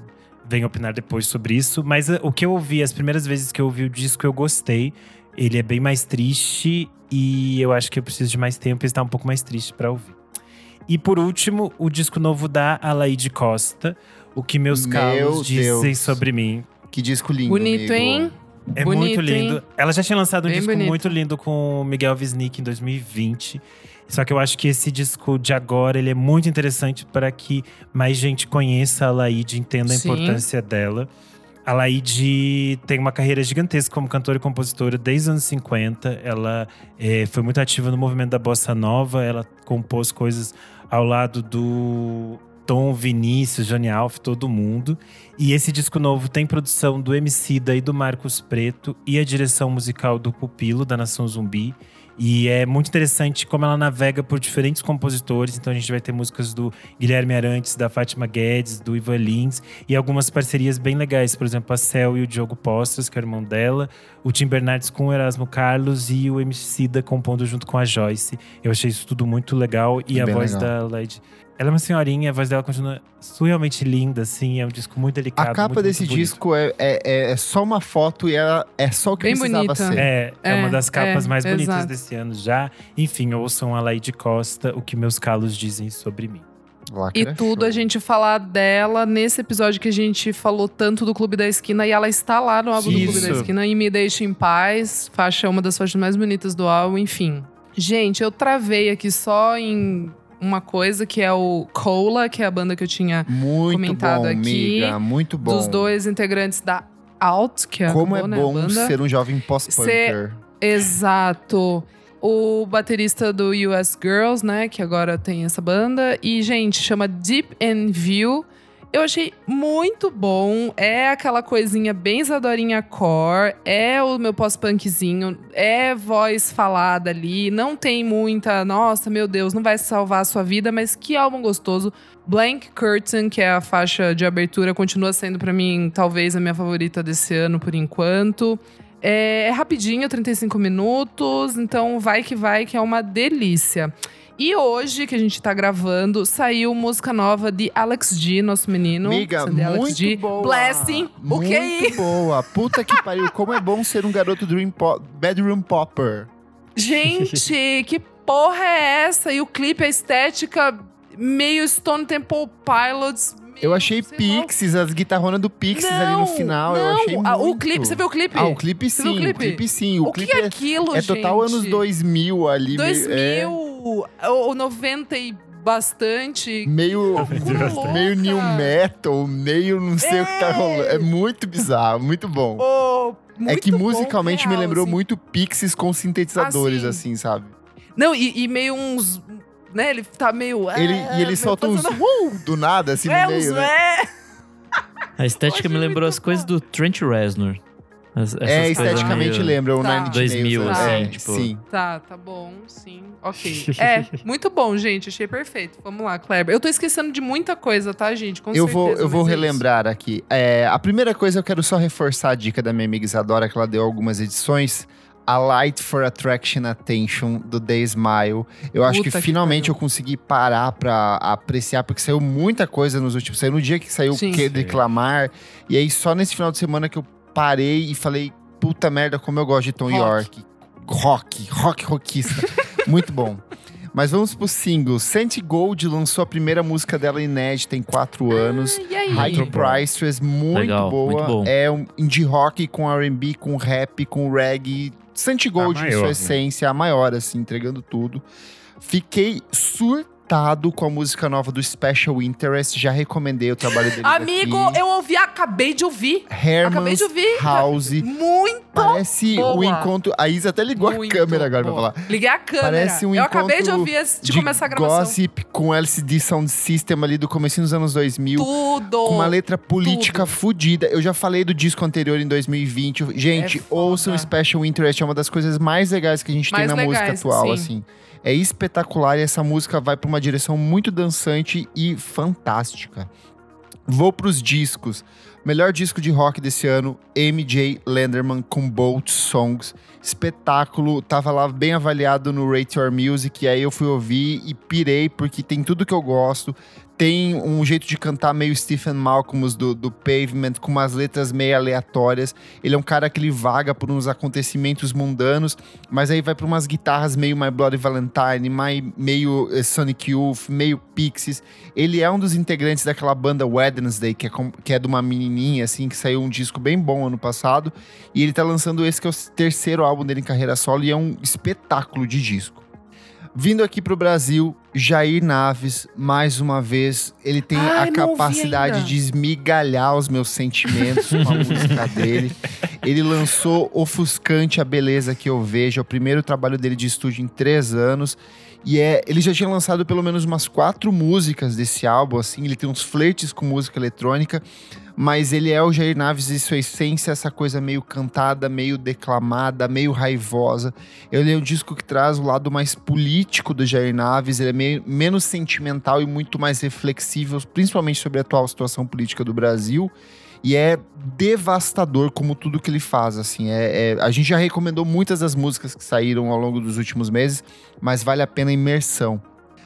venho opinar depois sobre isso. Mas eh, o que eu ouvi, as primeiras vezes que eu ouvi o disco, eu gostei. Ele é bem mais triste e eu acho que eu preciso de mais tempo e está um pouco mais triste para ouvir. E por último, o disco novo da Alaide Costa, O que meus Meu calos dizem Deus. sobre mim. Que disco lindo, Bonito, amigo. hein? É Bonito, muito lindo. hein? Ela já tinha lançado um Bem disco bonito. muito lindo com o Miguel Wisnik em 2020. Só que eu acho que esse disco de agora ele é muito interessante para que mais gente conheça a Laide, entenda a Sim. importância dela. A Laide tem uma carreira gigantesca como cantora e compositora desde os anos 50. Ela eh, foi muito ativa no movimento da bossa nova. Ela compôs coisas ao lado do Tom, Vinícius, Johnny Alf, todo mundo. E esse disco novo tem produção do Emicida e do Marcos Preto e a direção musical do Pupilo, da Nação Zumbi. E é muito interessante como ela navega por diferentes compositores. Então a gente vai ter músicas do Guilherme Arantes, da Fátima Guedes, do Ivan Lins e algumas parcerias bem legais. Por exemplo, a Cel e o Diogo Postas, que é o irmão dela, o Tim Bernardes com o Erasmo Carlos e o Emicida compondo junto com a Joyce. Eu achei isso tudo muito legal. E a voz legal. da Lady. Ela é uma senhorinha, a voz dela continua surrealmente linda, assim. É um disco muito delicado. A capa muito, desse muito disco é, é, é só uma foto e ela é só o que Bem precisava bonita. ser. É, é, É, uma das capas é, mais bonitas exato. desse ano já. Enfim, ouçam a Laide Costa, o que meus calos dizem sobre mim. Lacra E tudo show. a gente falar dela nesse episódio que a gente falou tanto do Clube da Esquina e ela está lá no álbum do Clube da Isso. Esquina e Me Deixe em Paz, faixa uma das faixas mais bonitas do álbum, enfim. Gente, eu travei aqui só em uma coisa que é o Cola, que é a banda que eu tinha Muito comentado bom, aqui, amiga. Muito bom. dos dois integrantes da Out, que Como acabou, é né, bom banda. ser um jovem pós-punker. Exato. O baterista do US Girls, né, que agora tem essa banda. E, gente, chama Deep and View. Eu achei muito bom. É aquela coisinha bem Isadorinha core. É o meu pós-punkzinho. É voz falada ali. Não tem muita, nossa, meu Deus, não vai salvar a sua vida, mas que álbum gostoso. Blank Curtain, que é a faixa de abertura, continua sendo pra mim talvez a minha favorita desse ano por enquanto. É, é rapidinho, 35 minutos, então vai que vai, que é uma delícia. E hoje, que a gente tá gravando, saiu música nova de Alex G, nosso menino. Amiga, de Alex muito G. boa. Blessing. O muito que é isso? boa. Puta que pariu. Como é bom ser um garoto dream pop, bedroom popper. Gente, que porra é essa? E o clipe, a estética meio Stone Temple Pilots. Eu achei sei lá. Pixies, as guitarronas do Pixies ali no Não, final. eu não. achei Ah, muito. o clipe, você viu o clipe? Ah, o clipe sim. o O clipe? clipe sim. O, O, clipe que é é, aquilo, é gente? total anos 2000 ali. 2000, Meio, ou 90 e bastante. é, meio, louca. meio new metal, meio não sei o que tá É. rolando. É muito bizarro, muito bom. Oh, é muito que bom, musicalmente me real, lembrou assim. muito Pixies com sintetizadores, Ah, assim, sabe? Não, e, e meio uns. Né, ele tá meio. Ele, é, e ele solta uns uh, do nada, assim, É, no uns. meio, né? É. A estética me lembrou as coisas do Trent Reznor. As- É, esteticamente meio- lembra o Tá. Nine Inch 2000, Nails, assim, é, tipo- Sim. Tá, tá bom, sim. Ok. É, muito bom, gente. Achei perfeito. Vamos lá, Kleber. Eu tô esquecendo de muita coisa, tá, gente? Com Eu vou, certeza, eu vou é isso. relembrar aqui. É, a primeira coisa, eu quero só reforçar a dica da minha amiga Isadora, que ela deu algumas edições. A Light for Attraction Attention, do The Smile. Eu acho que Puta que finalmente pariu. eu consegui parar pra apreciar, porque saiu muita coisa nos últimos... Saiu no dia que saiu Sim. Que. Declamar. E aí, só nesse final de semana que eu parei e falei... Puta merda, como eu gosto de Tom Rock. York. Rock, rock rockista. Muito bom. Mas vamos pro single. Santi Gold lançou a primeira música dela inédita em quatro anos. Ah, e aí? High Muito bom. Priceless, muito Legal, boa. muito bom. É um indie rock com R&B, com rap, com reggae. Santi Gold em maior, sua né? essência, a maior, assim, entregando tudo. Fiquei surtado com a música nova do Special Interest. Já recomendei o trabalho dele Amigo, aqui. eu ouvi, acabei de ouvir. acabei Herman's de ouvir. House. Muito Parece boa. encontro... A Isa até ligou a muito câmera agora boa. pra falar. Liguei a câmera. Parece um eu acabei de encontro ouvir antes de, começar a gravação. Gossip com LCD Sound System ali do começo dos anos 2000. Tudo. Com uma letra política tudo. fodida. Eu já falei do disco anterior em 2020. Gente, É ouçam Special Interest. É uma das coisas mais legais que a gente Mais tem na música legais, atual, sim. assim. É espetacular e essa música vai pra uma direção muito dançante e fantástica. Vou pros discos. Melhor disco de rock desse ano, MJ Lenderman com Bolt Songs. Espetáculo, tava lá bem avaliado no Rate Your Music, e aí eu fui ouvir e pirei, porque tem tudo que eu gosto. Tem um jeito de cantar meio Stephen Malcolm do, do Pavement, com umas letras meio aleatórias. Ele é um cara que ele vaga por uns acontecimentos mundanos, mas aí vai para umas guitarras meio My Bloody Valentine, mai- meio eh, Sonic Youth, meio Pixies. Ele é um dos integrantes daquela banda Wednesday, que é, com- que é de uma menininha, assim, que saiu um disco bem bom ano passado. E ele tá lançando esse que é o terceiro álbum dele em carreira solo e é um espetáculo de disco. Vindo aqui pro Brasil, Jair Naves, mais uma vez, ele tem Ai, a capacidade de esmigalhar os meus sentimentos com a música dele. Ele lançou Ofuscante a Beleza que eu vejo, é o primeiro trabalho dele de estúdio em três anos. E é, ele já tinha lançado pelo menos umas quatro músicas desse álbum, assim, ele tem uns flertes com música eletrônica, mas ele é o Jair Naves em sua essência, essa coisa meio cantada, meio declamada, meio raivosa. Ele é um disco que traz o lado mais político do Jair Naves, ele é meio, menos sentimental e muito mais reflexível, principalmente sobre a atual situação política do Brasil. E é devastador como tudo que ele faz, assim. É, é- a gente já recomendou muitas das músicas que saíram ao longo dos últimos meses, mas vale a pena a imersão.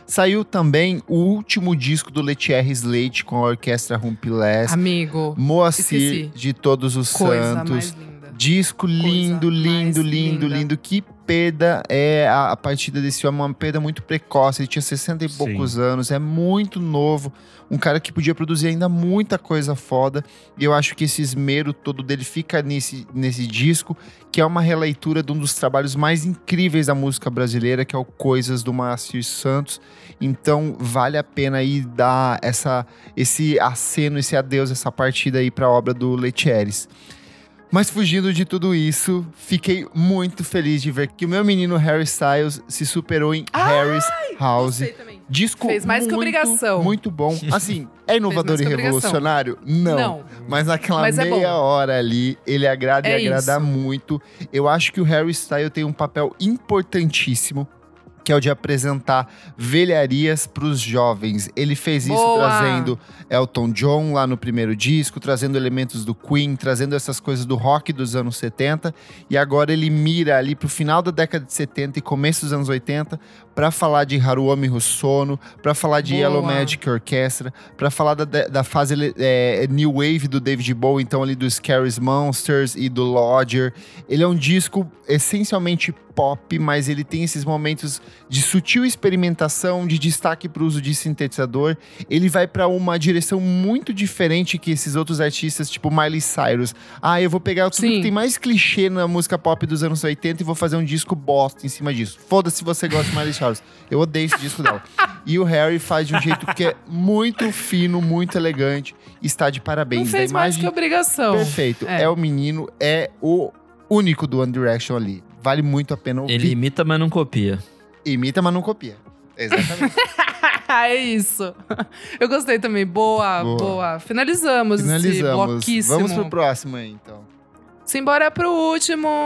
Saiu também o último disco do Lethierry Slate com a orquestra Rumpilés. Amigo, Moacir esqueci. de Todos os coisa Santos. mais linda. Disco lindo, mais lindo, lindo, linda. lindo. Que perda é a, a partida desse homem, uma perda muito precoce. Ele tinha 60 e Sim. poucos anos, é muito novo. Um cara que podia produzir ainda muita coisa foda. E eu acho que esse esmero todo dele fica nesse, nesse disco, que é uma releitura de um dos trabalhos mais incríveis da música brasileira, que é o Coisas do Moacir Santos. Então vale a pena aí dar essa, esse aceno, esse adeus, essa partida aí pra obra do Letieres. Mas fugindo de tudo isso, fiquei muito feliz de ver que o meu menino Harry Styles se superou em Harry's House. Disco Fez mais que muito, obrigação. Muito bom. Assim, é inovador e que revolucionário? Não. Não. Mas naquela Mas é meia hora ali, ele agrada É e agrada isso. muito. Eu acho que o Harry Styles tem um papel importantíssimo. Que é o de apresentar velharias para os jovens. Ele fez isso Boa. trazendo Elton John lá no primeiro disco, trazendo elementos do Queen, trazendo essas coisas do rock dos anos 70. E agora ele mira ali pro final da década de 70 e começo dos anos 80 para falar de Haruomi Hosono, para falar de Boa. Yellow Magic Orchestra, para falar da, da fase é, New Wave do David Bowie, então ali dos Scary's Monsters e do Lodger. Ele é um disco essencialmente pop, mas ele tem esses momentos de sutil experimentação, de destaque para o uso de sintetizador. Ele vai para uma direção muito diferente que esses outros artistas, tipo Miley Cyrus. Ah, eu vou pegar tudo Sim. que tem mais clichê na música pop dos anos 80 e vou fazer um disco bosta em cima disso. Foda-se se você gosta de Miley Cyrus. Eu odeio esse disco dela. E o Harry faz de um jeito que é muito fino, muito elegante. Está de parabéns. Não fez mais que obrigação. perfeito. É. É. o menino, é o único do One Direction ali. Vale muito a pena ouvir. Ele imita, mas não copia. Imita, mas não copia. Exatamente. é isso. Eu gostei também. Boa, Boa. boa. Finalizamos, esse Finalizamos. bloquíssimo. Vamos pro próximo aí, então. Simbora pro último.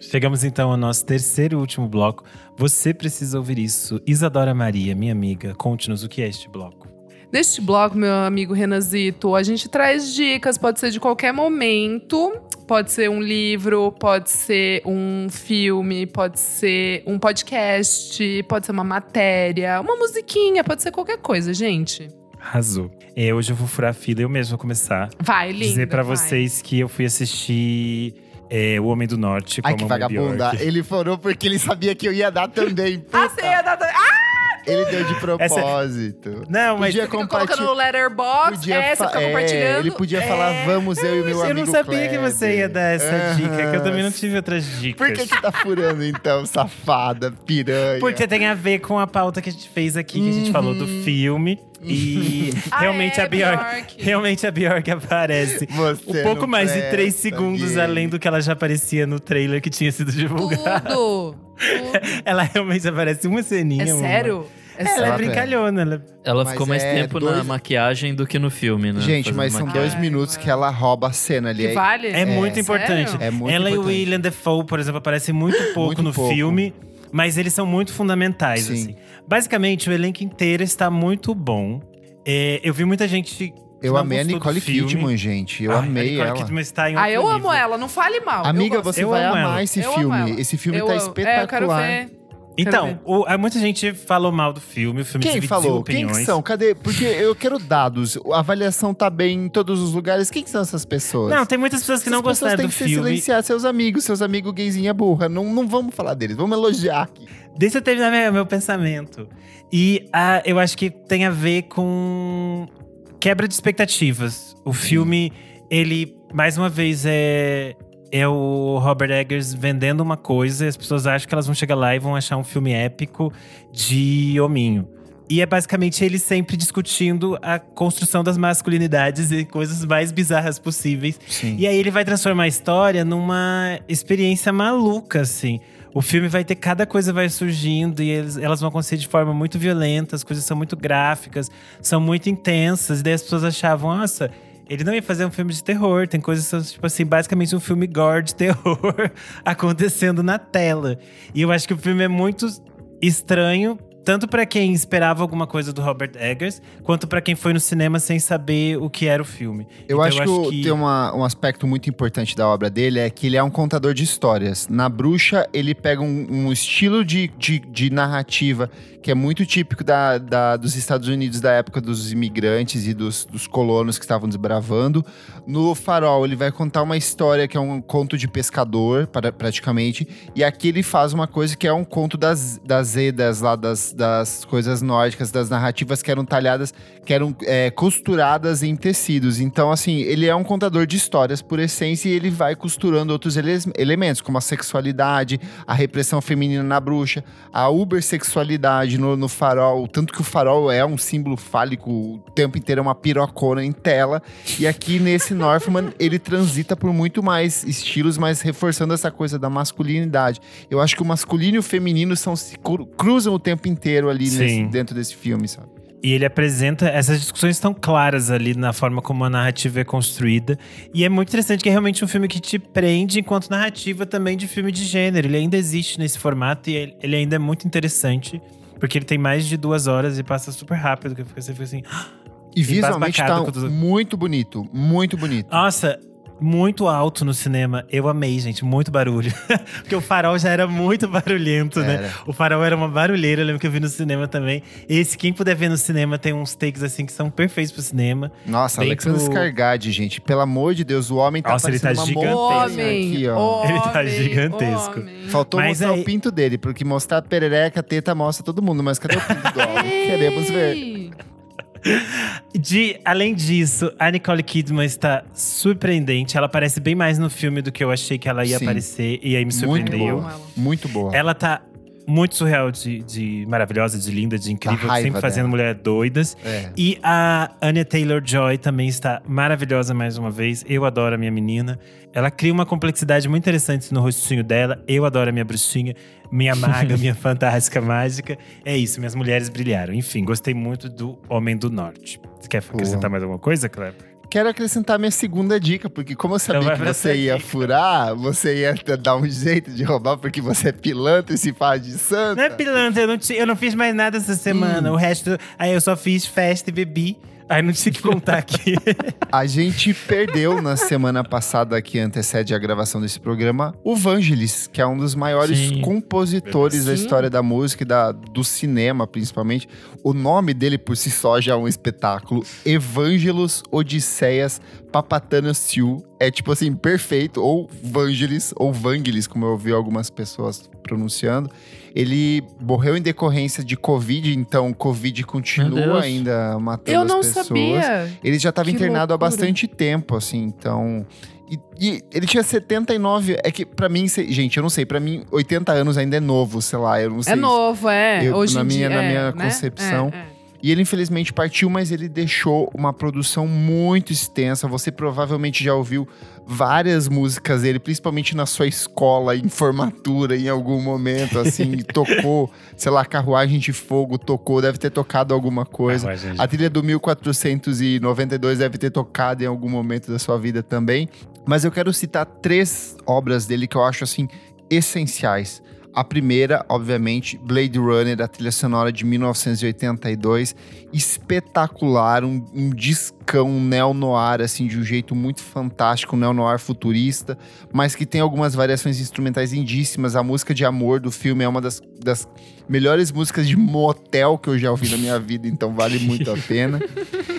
Chegamos então ao nosso terceiro e último bloco. Você precisa ouvir isso. Isadora Maria, minha amiga, conte-nos o que é este bloco. Neste bloco, meu amigo Renazito, a gente traz dicas, pode ser de qualquer momento. Pode ser um livro, pode ser um filme, pode ser um podcast, pode ser uma matéria, uma musiquinha, pode ser qualquer coisa, gente. Arrasou. É, hoje eu vou furar a fila, eu mesmo vou começar. Vai, linda. Dizer pra vai. vocês que eu fui assistir é, O Homem do Norte com Ai, que vagabunda. Ele furou porque ele sabia que eu ia dar também. Ah, você ia dar. Ah, Ele deu de propósito. Não, mas Podia colocando compartilhar. no letterbox, é, você fa- fica é, compartilhando. ele podia é. falar, vamos eu e meu eu amigo não sabia que Kleber. você ia dar essa dica, que eu também não tive outras dicas. Por que que tá furando então, safada, piranha? Porque tem a ver com a pauta que a gente fez aqui, que a gente falou do filme. E Ah, realmente é, a Bjork, Bjork. realmente a Bjork aparece. Você Um pouco mais de presta, três segundos gay. além do que ela já aparecia no trailer que tinha sido divulgado. Tudo. Tudo. Ela realmente aparece uma ceninha. É uma- sério? É Ela é brincalhona. Ela... Ela ficou mais é tempo dois- na maquiagem do que no filme, né? Gente, Fazendo mas são maquiagem. dois Ai, minutos mano. que ela rouba a cena ali. Que vale? É, muito Sério? importante. É muito ela importante. e o William Defoe, por exemplo, aparecem muito pouco Muito no pouco. filme. Mas eles são muito fundamentais, Sim. assim. Basicamente, o elenco inteiro está muito bom. É, eu vi muita gente que Eu não amei a Nicole filme. Kidman, gente. Eu Ah, a amei Nicole ela. Kidman está em Ah, eu amo nível. ela, não fale mal. Amiga, você Eu vai amo amar ela. esse Eu amo filme. ela. Esse filme Eu tá amo. espetacular. É, eu quero ver. Então, o- há muita gente falou mal do filme, o filme Quem falou? opiniões. Quem que são? Cadê? Porque eu quero dados. A avaliação tá bem em todos os lugares. Quem que são essas pessoas? Não, tem muitas pessoas que não Essas pessoas gostaram têm do que ser filme. silenciar seus amigos, seus amigos gayzinha burra. Não, não vamos falar deles, vamos elogiar aqui. Deixa eu terminar meu, meu pensamento. E ah, eu acho que tem a ver com quebra de expectativas. O filme, ele, mais uma vez, é, é o Robert Eggers vendendo uma coisa e as pessoas acham que elas vão chegar lá e vão achar um filme épico de hominho. E é basicamente ele sempre discutindo a construção das masculinidades e coisas mais bizarras possíveis. Sim. E aí ele vai transformar a história numa experiência maluca, assim. O filme vai ter cada coisa vai surgindo e eles- elas vão acontecer de forma muito violenta, as coisas são muito gráficas, são muito intensas. E daí as pessoas achavam, nossa, ele não ia fazer um filme de terror. Tem coisas, que são, tipo assim, basicamente um filme gore de terror acontecendo na tela. E eu acho que o filme é muito estranho. Tanto pra quem esperava alguma coisa do Robert Eggers, quanto pra quem foi no cinema sem saber o que era o filme. Eu Então, acho que, o- tem uma- um aspecto muito importante da obra dele é que ele é um contador de histórias. Na Bruxa, ele pega um, um estilo de, de, de narrativa que é muito típico da, da- dos Estados Unidos da época dos imigrantes e dos, dos colonos que estavam desbravando. No Farol, ele vai contar uma história que é um conto de pescador, praticamente. E aqui ele faz uma coisa que é um conto das, das Edas lá, das, das coisas nórdicas, das narrativas que eram talhadas, que eram é, costuradas em tecidos. Então, assim, ele é um contador de histórias por essência e ele vai costurando outros ele elementos, como a sexualidade, a repressão feminina na bruxa, a ubersexualidade no, no farol. Tanto que o farol é um símbolo fálico, o tempo inteiro é uma pirocona em tela. E aqui nesse Northman, ele transita por muito mais estilos, mas reforçando essa coisa da masculinidade. Eu acho que o masculino e o feminino são, se cruzam o tempo inteiro ali nesse, dentro desse filme, sabe? E ele apresenta essas discussões tão claras ali na forma como a narrativa é construída. E é muito interessante que é realmente um filme que te prende enquanto narrativa também de filme de gênero. Ele ainda existe nesse formato e ele ainda é muito interessante. Porque ele tem mais de duas horas e passa super rápido. Que você fica assim. E visualmente tá muito bonito, muito bonito. Nossa, muito alto no cinema. Eu amei, gente. Muito barulho. Porque o farol já era muito barulhento, né? era. né? O farol era uma barulheira. Eu lembro que eu vi no cinema também. Esse, quem puder ver no cinema, tem uns takes assim que são perfeitos pro cinema. Nossa, Alexandre pro... Scargade, gente. Pelo amor de Deus, o homem tá Nossa, ele tá gigantesco. Homem, aqui, ó. Homem, ele tá gigantesco. Homem. Faltou Mas mostrar aí... o pinto dele, porque mostrar a perereca, a teta mostra todo mundo. Mas cadê o pinto do homem? Queremos ver. De, além disso, a Nicole Kidman está surpreendente. Ela aparece bem mais no filme do que eu achei que ela ia Sim. aparecer. E aí me surpreendeu. Muito boa. Muito boa. Ela tá muito surreal, de, de maravilhosa, de linda, de incrível, sempre fazendo mulher doidas. É. E a Anya Taylor-Joy também está maravilhosa mais uma vez. Eu adoro a minha menina. Ela cria uma complexidade muito interessante no rostinho dela. Eu adoro a minha bruxinha, minha maga, minha fantástica mágica. É isso, minhas mulheres brilharam. Enfim, gostei muito do Homem do Norte. Você quer acrescentar mais alguma coisa, Kleber? quero acrescentar minha segunda dica, porque como eu sabia então que você ia dica. furar, você ia dar um jeito de roubar, porque você é pilantra e se faz de santa. Não é pilantra, eu não, eu não fiz mais nada essa semana. Hum. O resto, aí eu só fiz festa e bebi. Aí não tinha que contar aqui. a gente perdeu na semana passada, que antecede a gravação desse programa, o Vangelis, que é um dos maiores Sim. compositores Sim. da história da música e da, do cinema, principalmente. O nome dele por si só já é um espetáculo. Evangelos Odisseias Papatanassiou. É tipo assim, perfeito. Ou Vangelis, ou Vangelis, como eu ouvi algumas pessoas pronunciando. Ele morreu em decorrência de Covid, então Covid continua ainda matando Eu não as pessoas. Sabia. Ele já estava internado loucura. há bastante tempo, assim, então. E, e, ele tinha 79. É que, para mim, gente, eu não sei, para mim, 80 anos ainda é novo, sei lá, eu não sei. É novo, é. Eu, Hoje na minha, dia, na minha é, concepção. Né? É, é. E ele infelizmente partiu, mas ele deixou uma produção muito extensa. Você provavelmente já ouviu várias músicas dele, principalmente na sua escola, em formatura, em algum momento, assim, tocou, sei lá, Carruagem de Fogo tocou, deve ter tocado alguma coisa. A trilha do 1492 deve ter tocado em algum momento da sua vida também. Mas eu quero citar três obras dele que eu acho, assim, essenciais. A primeira, obviamente, Blade Runner, a trilha sonora de 1982, espetacular, um, um discão neo-noir, assim, de um jeito muito fantástico, um neo-noir futurista, mas que tem algumas variações instrumentais lindíssimas. A música de amor do filme é uma das, das melhores músicas de motel que eu já ouvi na minha vida, então vale muito a pena.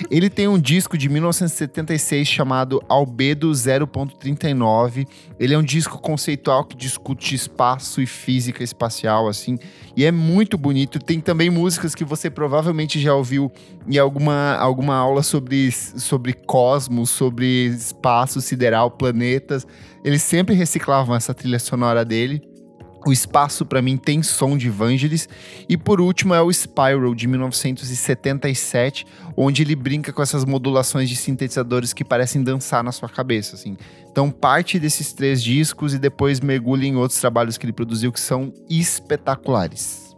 Ele tem um disco de 1976 chamado Albedo 0.39. Ele é um disco conceitual que discute espaço e física espacial, assim, e é muito bonito. Tem também músicas que você provavelmente já ouviu em alguma, alguma aula sobre, sobre cosmos, sobre espaço sideral, planetas. Eles sempre reciclavam essa trilha sonora dele. O Espaço, para mim, tem som de Vangelis. E por último é o Spiral, de 1977, onde ele brinca com essas modulações de sintetizadores que parecem dançar na sua cabeça, assim. Então, parte desses três discos e depois mergulha em outros trabalhos que ele produziu que são espetaculares.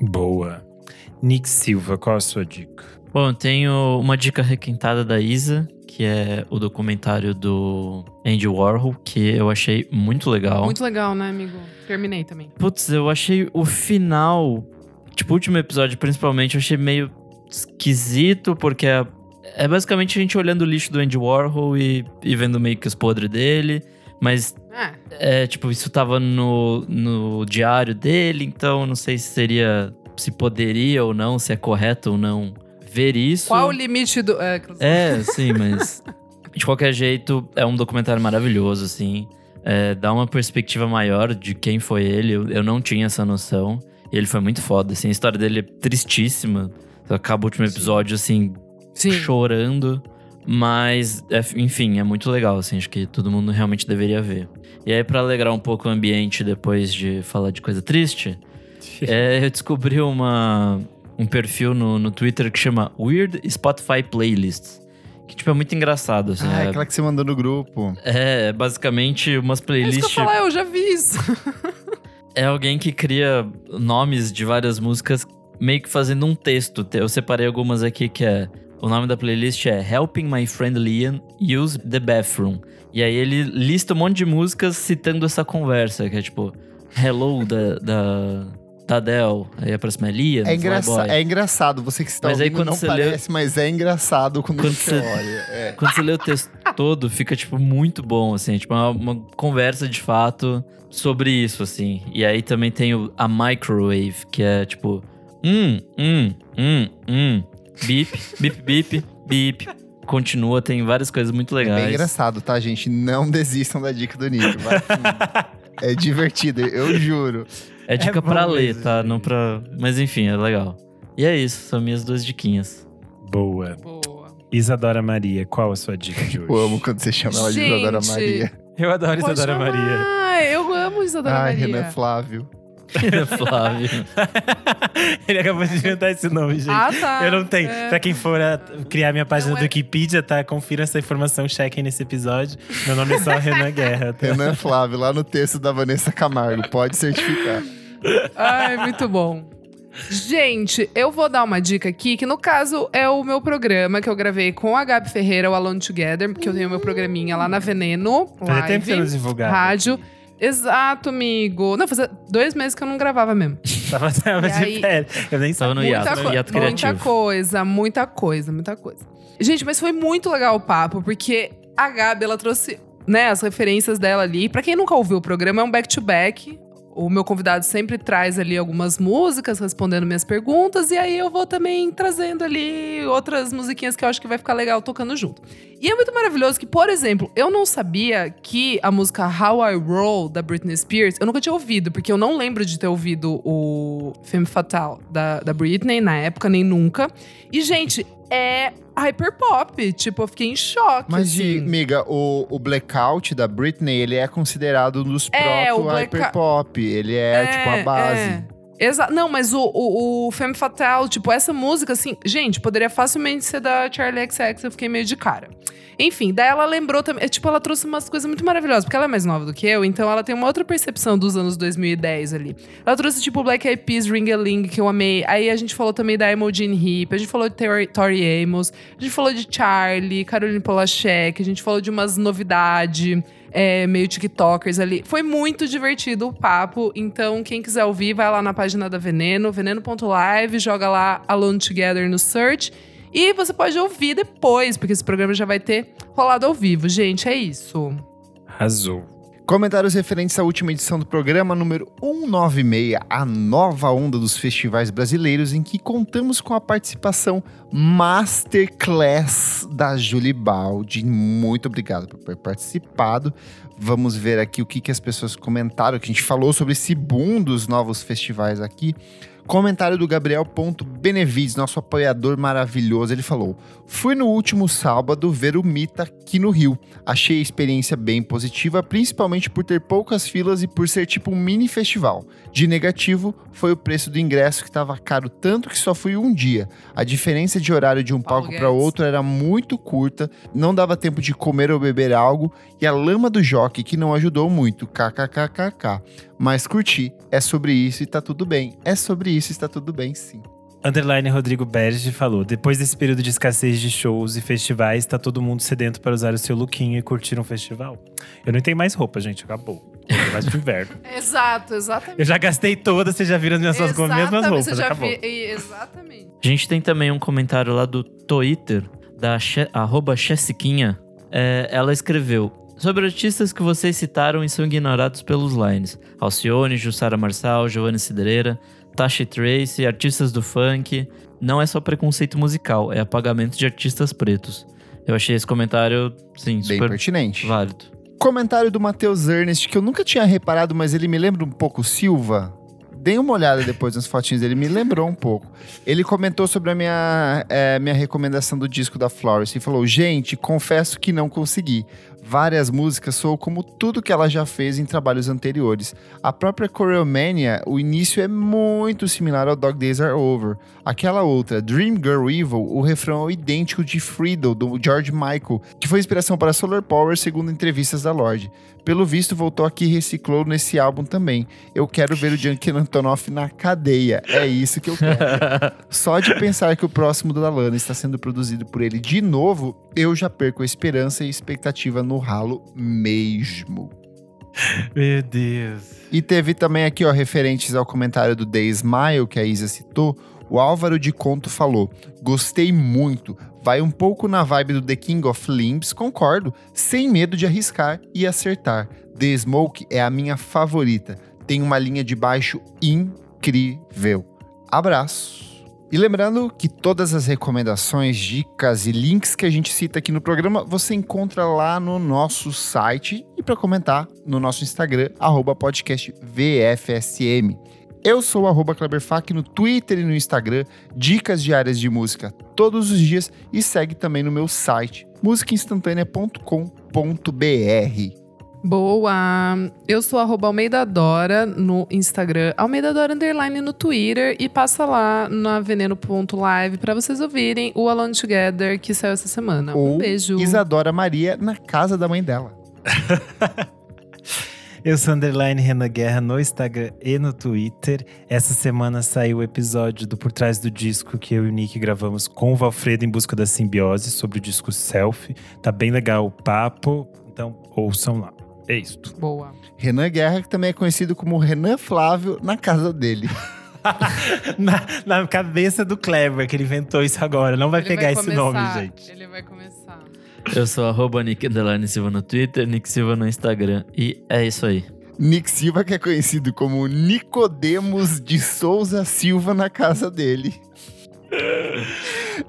Boa. Nick Silva, qual a sua dica? Bom, eu tenho uma dica requentada da Isa, que é o documentário do Andy Warhol, que eu achei muito legal. Muito legal, né, amigo? Terminei também. Putz, eu achei o final, tipo, o último episódio principalmente, eu achei meio esquisito, porque é, é basicamente a gente olhando o lixo do Andy Warhol e, e vendo meio que os podres dele. Mas, é. é, tipo, isso tava no, no diário dele, então não sei se seria. Se poderia ou não, se é correto ou não ver isso. Qual o limite do. É, é sim, mas. de qualquer jeito, é um documentário maravilhoso, assim. É, dá uma perspectiva maior de quem foi ele. Eu, eu não tinha essa noção. E ele foi muito foda, assim. A história dele é tristíssima. Acaba o último episódio, assim, Sim. chorando. Mas, é, enfim, é muito legal, assim. Acho que todo mundo realmente deveria ver. E aí, pra alegrar um pouco o ambiente depois de falar de coisa triste, é, eu descobri uma, um perfil no, no Twitter que chama Weird Spotify Playlists. Que, tipo, é muito engraçado, assim. Ah, é, aquela que você mandou no grupo. é basicamente umas É isso playlists. que eu falar, eu já vi isso. É alguém que cria nomes de várias músicas meio que fazendo um texto. Eu separei algumas aqui que é. O nome da playlist é Helping My Friend Liam Use the Bathroom. E aí ele lista um monte de músicas citando essa conversa, que é tipo Hello da, da, da Adele. Aí a próxima é Liam. É, engraça é engraçado, você que está Mas aí ouvindo quando não você lê- parece, mas é engraçado quando, Quando você olha. É. Quando você lê o texto todo, fica, tipo, muito bom, assim. Tipo, uma, uma conversa de fato sobre isso, assim. E aí também tem o, a microwave, que é, tipo... Hum, hum, hum, hum. Bip, bip, bip, bip. Continua, tem várias coisas muito É legais. bem engraçado, tá, gente? Não desistam da dica do Nico. vai é divertido, eu juro. É dica É pra ler, tá? Não pra... Mas enfim, é legal. E é isso, são minhas duas diquinhas. Boa. Boa. Isadora Maria, qual a sua dica de hoje? Eu amo quando você chama ela de Gente. Isadora Maria. Eu adoro Pode Isadora chamar. Maria. Ah, eu amo Isadora Ai, Maria. Renan Flávio. Flávio. Ele acabou de inventar esse nome, gente. Ah, tá. Eu não tenho. É. Pra quem for a- criar minha página Não do é- Wikipedia, tá? Confira essa informação, chequem nesse episódio. Meu nome é só Renan Guerra, tá? Renan Flávio, lá no texto da Vanessa Camargo. Pode certificar. Ai, muito bom. Gente, eu vou dar uma dica aqui, que no caso é o meu programa que eu gravei com a Gabi Ferreira, o Alone Together, porque eu tenho meu programinha lá na Veneno, Fazia tempo que você não live, divulgava. rádio. Exato, amigo. Não, fazia dois meses que eu não gravava mesmo. Tava, tava de aí-. Eu nem Tava no hiato, muita, co- hiato muita criativo. coisa, muita coisa, muita coisa. Gente, mas foi muito legal o papo, porque a Gabi, ela trouxe né, as referências dela ali. Pra quem nunca ouviu o programa, é um back-to-back. O meu convidado sempre traz ali algumas músicas, respondendo minhas perguntas. E aí eu vou também trazendo ali outras musiquinhas que eu acho que vai ficar legal tocando junto. E é muito maravilhoso que, por exemplo, eu não sabia que a música How I Roll, da Britney Spears, eu nunca tinha ouvido, porque eu não lembro de ter ouvido o Femme Fatale da, da Britney na época, nem nunca. E, gente, é hyperpop. Tipo, eu fiquei em choque. Mas, assim. amiga, o, o Blackout da Britney, ele é considerado um dos É, o Blackout- proto-hyperpop. Ele é, tipo, a base. é. Exa não, mas o, o, o Femme Fatale, tipo, essa música, assim, gente, poderia facilmente ser da Charlie XX, eu fiquei meio de cara. Enfim, daí ela lembrou também, é, tipo, ela trouxe umas coisas muito maravilhosas, porque ela é mais nova do que eu, então ela tem uma outra percepção dos anos 2010 ali. Ela trouxe, tipo, Black Eyed Peas, Ring a Ling, que eu amei. Aí a gente falou também da Imogen Heap, a gente falou de Tori, Tori Amos, a gente falou de Charlie, Caroline Polachek, a gente falou de umas novidades é, meio TikTokers ali. Foi muito divertido o papo. Então, quem quiser ouvir, vai lá na página da Veneno, veneno.live, joga lá Alone Together no search. E você pode ouvir depois, porque esse programa já vai ter rolado ao vivo. Gente, é isso. Arrasou. Comentários referentes à última edição do programa número 196, a nova onda dos festivais brasileiros, em que contamos com a participação masterclass da Julie Baldi. Muito obrigado por ter participado. Vamos ver aqui o que, que as pessoas comentaram, que a gente falou sobre esse boom dos novos festivais aqui. Comentário do Gabriel Ponto Benevides, nosso apoiador maravilhoso. Ele falou: Fui no último sábado ver o Mita aqui no Rio. Achei a experiência bem positiva, principalmente por ter poucas filas e por ser tipo um mini festival. De negativo foi o preço do ingresso que estava caro tanto que só fui um dia. A diferença de horário de um palco para outro era muito curta, não dava tempo de comer ou beber algo e a lama do jockey que não ajudou muito. KKKKK. Mas curti. É sobre isso e tá tudo bem. É sobre isso está tudo bem, sim. Underline Rodrigo Berge falou: depois desse período de escassez de shows e festivais, tá todo mundo sedento para usar o seu lookinho e curtir um festival. Eu não tenho mais roupa, gente, acabou. Eu mais pro inverno. Exato, exatamente. Eu já gastei todas, vocês já viram as minhas suas mesmas Exatamente, roupas, você já acabou. vi- Exatamente. A gente tem também um comentário lá do Twitter, da che, arroba Chessiquinha. É, ela escreveu: Sobre artistas que vocês citaram e são ignorados pelos lines. Alcione, Jussara Marçal, Giovanni Cidreira, Tashi Trace, artistas do funk. Não é só preconceito musical, é apagamento de artistas pretos. Eu achei esse comentário, sim, Bem super pertinente. válido. Comentário do Matheus Ernest, que eu nunca tinha reparado, mas ele me lembra um pouco Silva. Dei uma olhada depois nas fotinhas dele, me lembrou um pouco. Ele comentou sobre a minha, é, minha recomendação do disco da Florence e falou: Gente, confesso que não consegui. Várias músicas soam como tudo que ela já fez em trabalhos anteriores. A própria Choreomania, o início é muito similar ao Dog Days Are Over. Aquela outra, Dream Girl Evil, o refrão é idêntico de Freedom, do George Michael, que foi inspiração para Solar Power, segundo entrevistas da Lorde. Pelo visto, voltou aqui e reciclou nesse álbum também. Eu quero ver o Junkie Antonoff na cadeia. É isso que eu quero. Só de pensar que o próximo da Lana está sendo produzido por ele de novo, eu já perco a esperança e expectativa no ralo mesmo. Meu Deus. E teve também aqui, ó, referentes ao comentário do The Smile, que a Isa citou, o Álvaro de Conto falou: Gostei muito, vai um pouco na vibe do The King of Limbs, concordo, sem medo de arriscar e acertar. The Smoke é a minha favorita, tem uma linha de baixo incrível. Abraço! E lembrando que todas as recomendações, dicas e links que a gente cita aqui no programa você encontra lá no nosso site e para comentar no nosso Instagram, podcastvfsm. Eu sou o Kleberfac no Twitter e no Instagram, dicas diárias de música todos os dias e segue também no meu site, musicainstantanea.com.br. Boa! Eu sou arroba Almeida Dora no Instagram, Almeida Dora Underline no Twitter e passa lá na veneno.live para vocês ouvirem o Alone Together que saiu essa semana. Ou um beijo. Isadora Maria na casa da mãe dela. Eu sou Underline Renan Guerra no Instagram e no Twitter. Essa semana saiu o episódio do Por Trás do Disco que eu e o Nick gravamos com o Valfredo em busca da simbiose sobre o disco Selfie. Tá bem legal o papo, então ouçam lá. É isso. Boa. Renan Guerra, que também é conhecido como Renan Flávio, na casa dele. na, na, cabeça do Clever, que ele inventou isso agora. Não vai Ele pegar vai esse começar, nome, gente. Ele vai começar. Eu sou arroba Nick Silva no Twitter, Nick Silva no Instagram. E é isso aí. Nick Silva, que é conhecido como Nicodemos de Souza Silva na casa dele.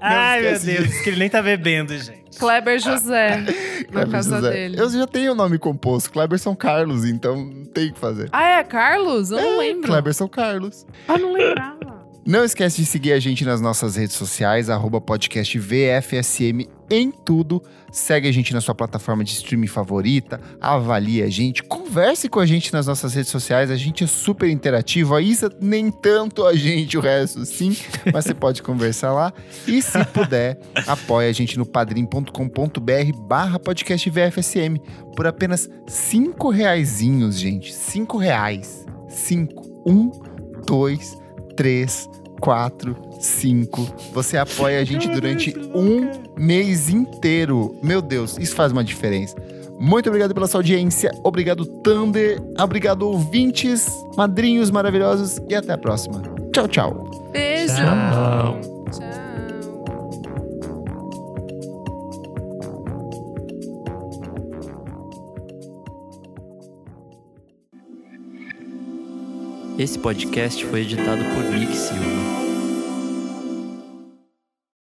Ai, meu Deus, que ele nem tá bebendo, gente. Kleber José, na Kleber casa José. dele. Eu já tenho o nome composto, Kleberson Carlos, então não tem o que fazer. Ah, é Carlos? Eu não lembro. Kleberson Carlos. Ah, não lembrava. Não esquece de seguir a gente nas nossas redes sociais, arroba podcast VFSM em tudo. Segue a gente na sua plataforma de streaming favorita, avalie a gente, converse com a gente nas nossas redes sociais, a gente é super interativo. A Isa nem tanto a gente, o resto sim, mas você pode conversar lá. E se puder, apoie a gente no padrim.com.br barra podcast VFSM por apenas cinco reaisinhos, gente. Cinco reais. Cinco. Um, dois, três, quatro, cinco. Você apoia a gente durante um mês inteiro. Meu Deus, isso faz uma diferença. Muito obrigado pela sua audiência. Obrigado, Thunder. Obrigado, ouvintes, madrinhos maravilhosos. E até a próxima. Tchau, tchau. Beijo. Tchau. Tchau. Esse podcast foi editado por Nick Silva.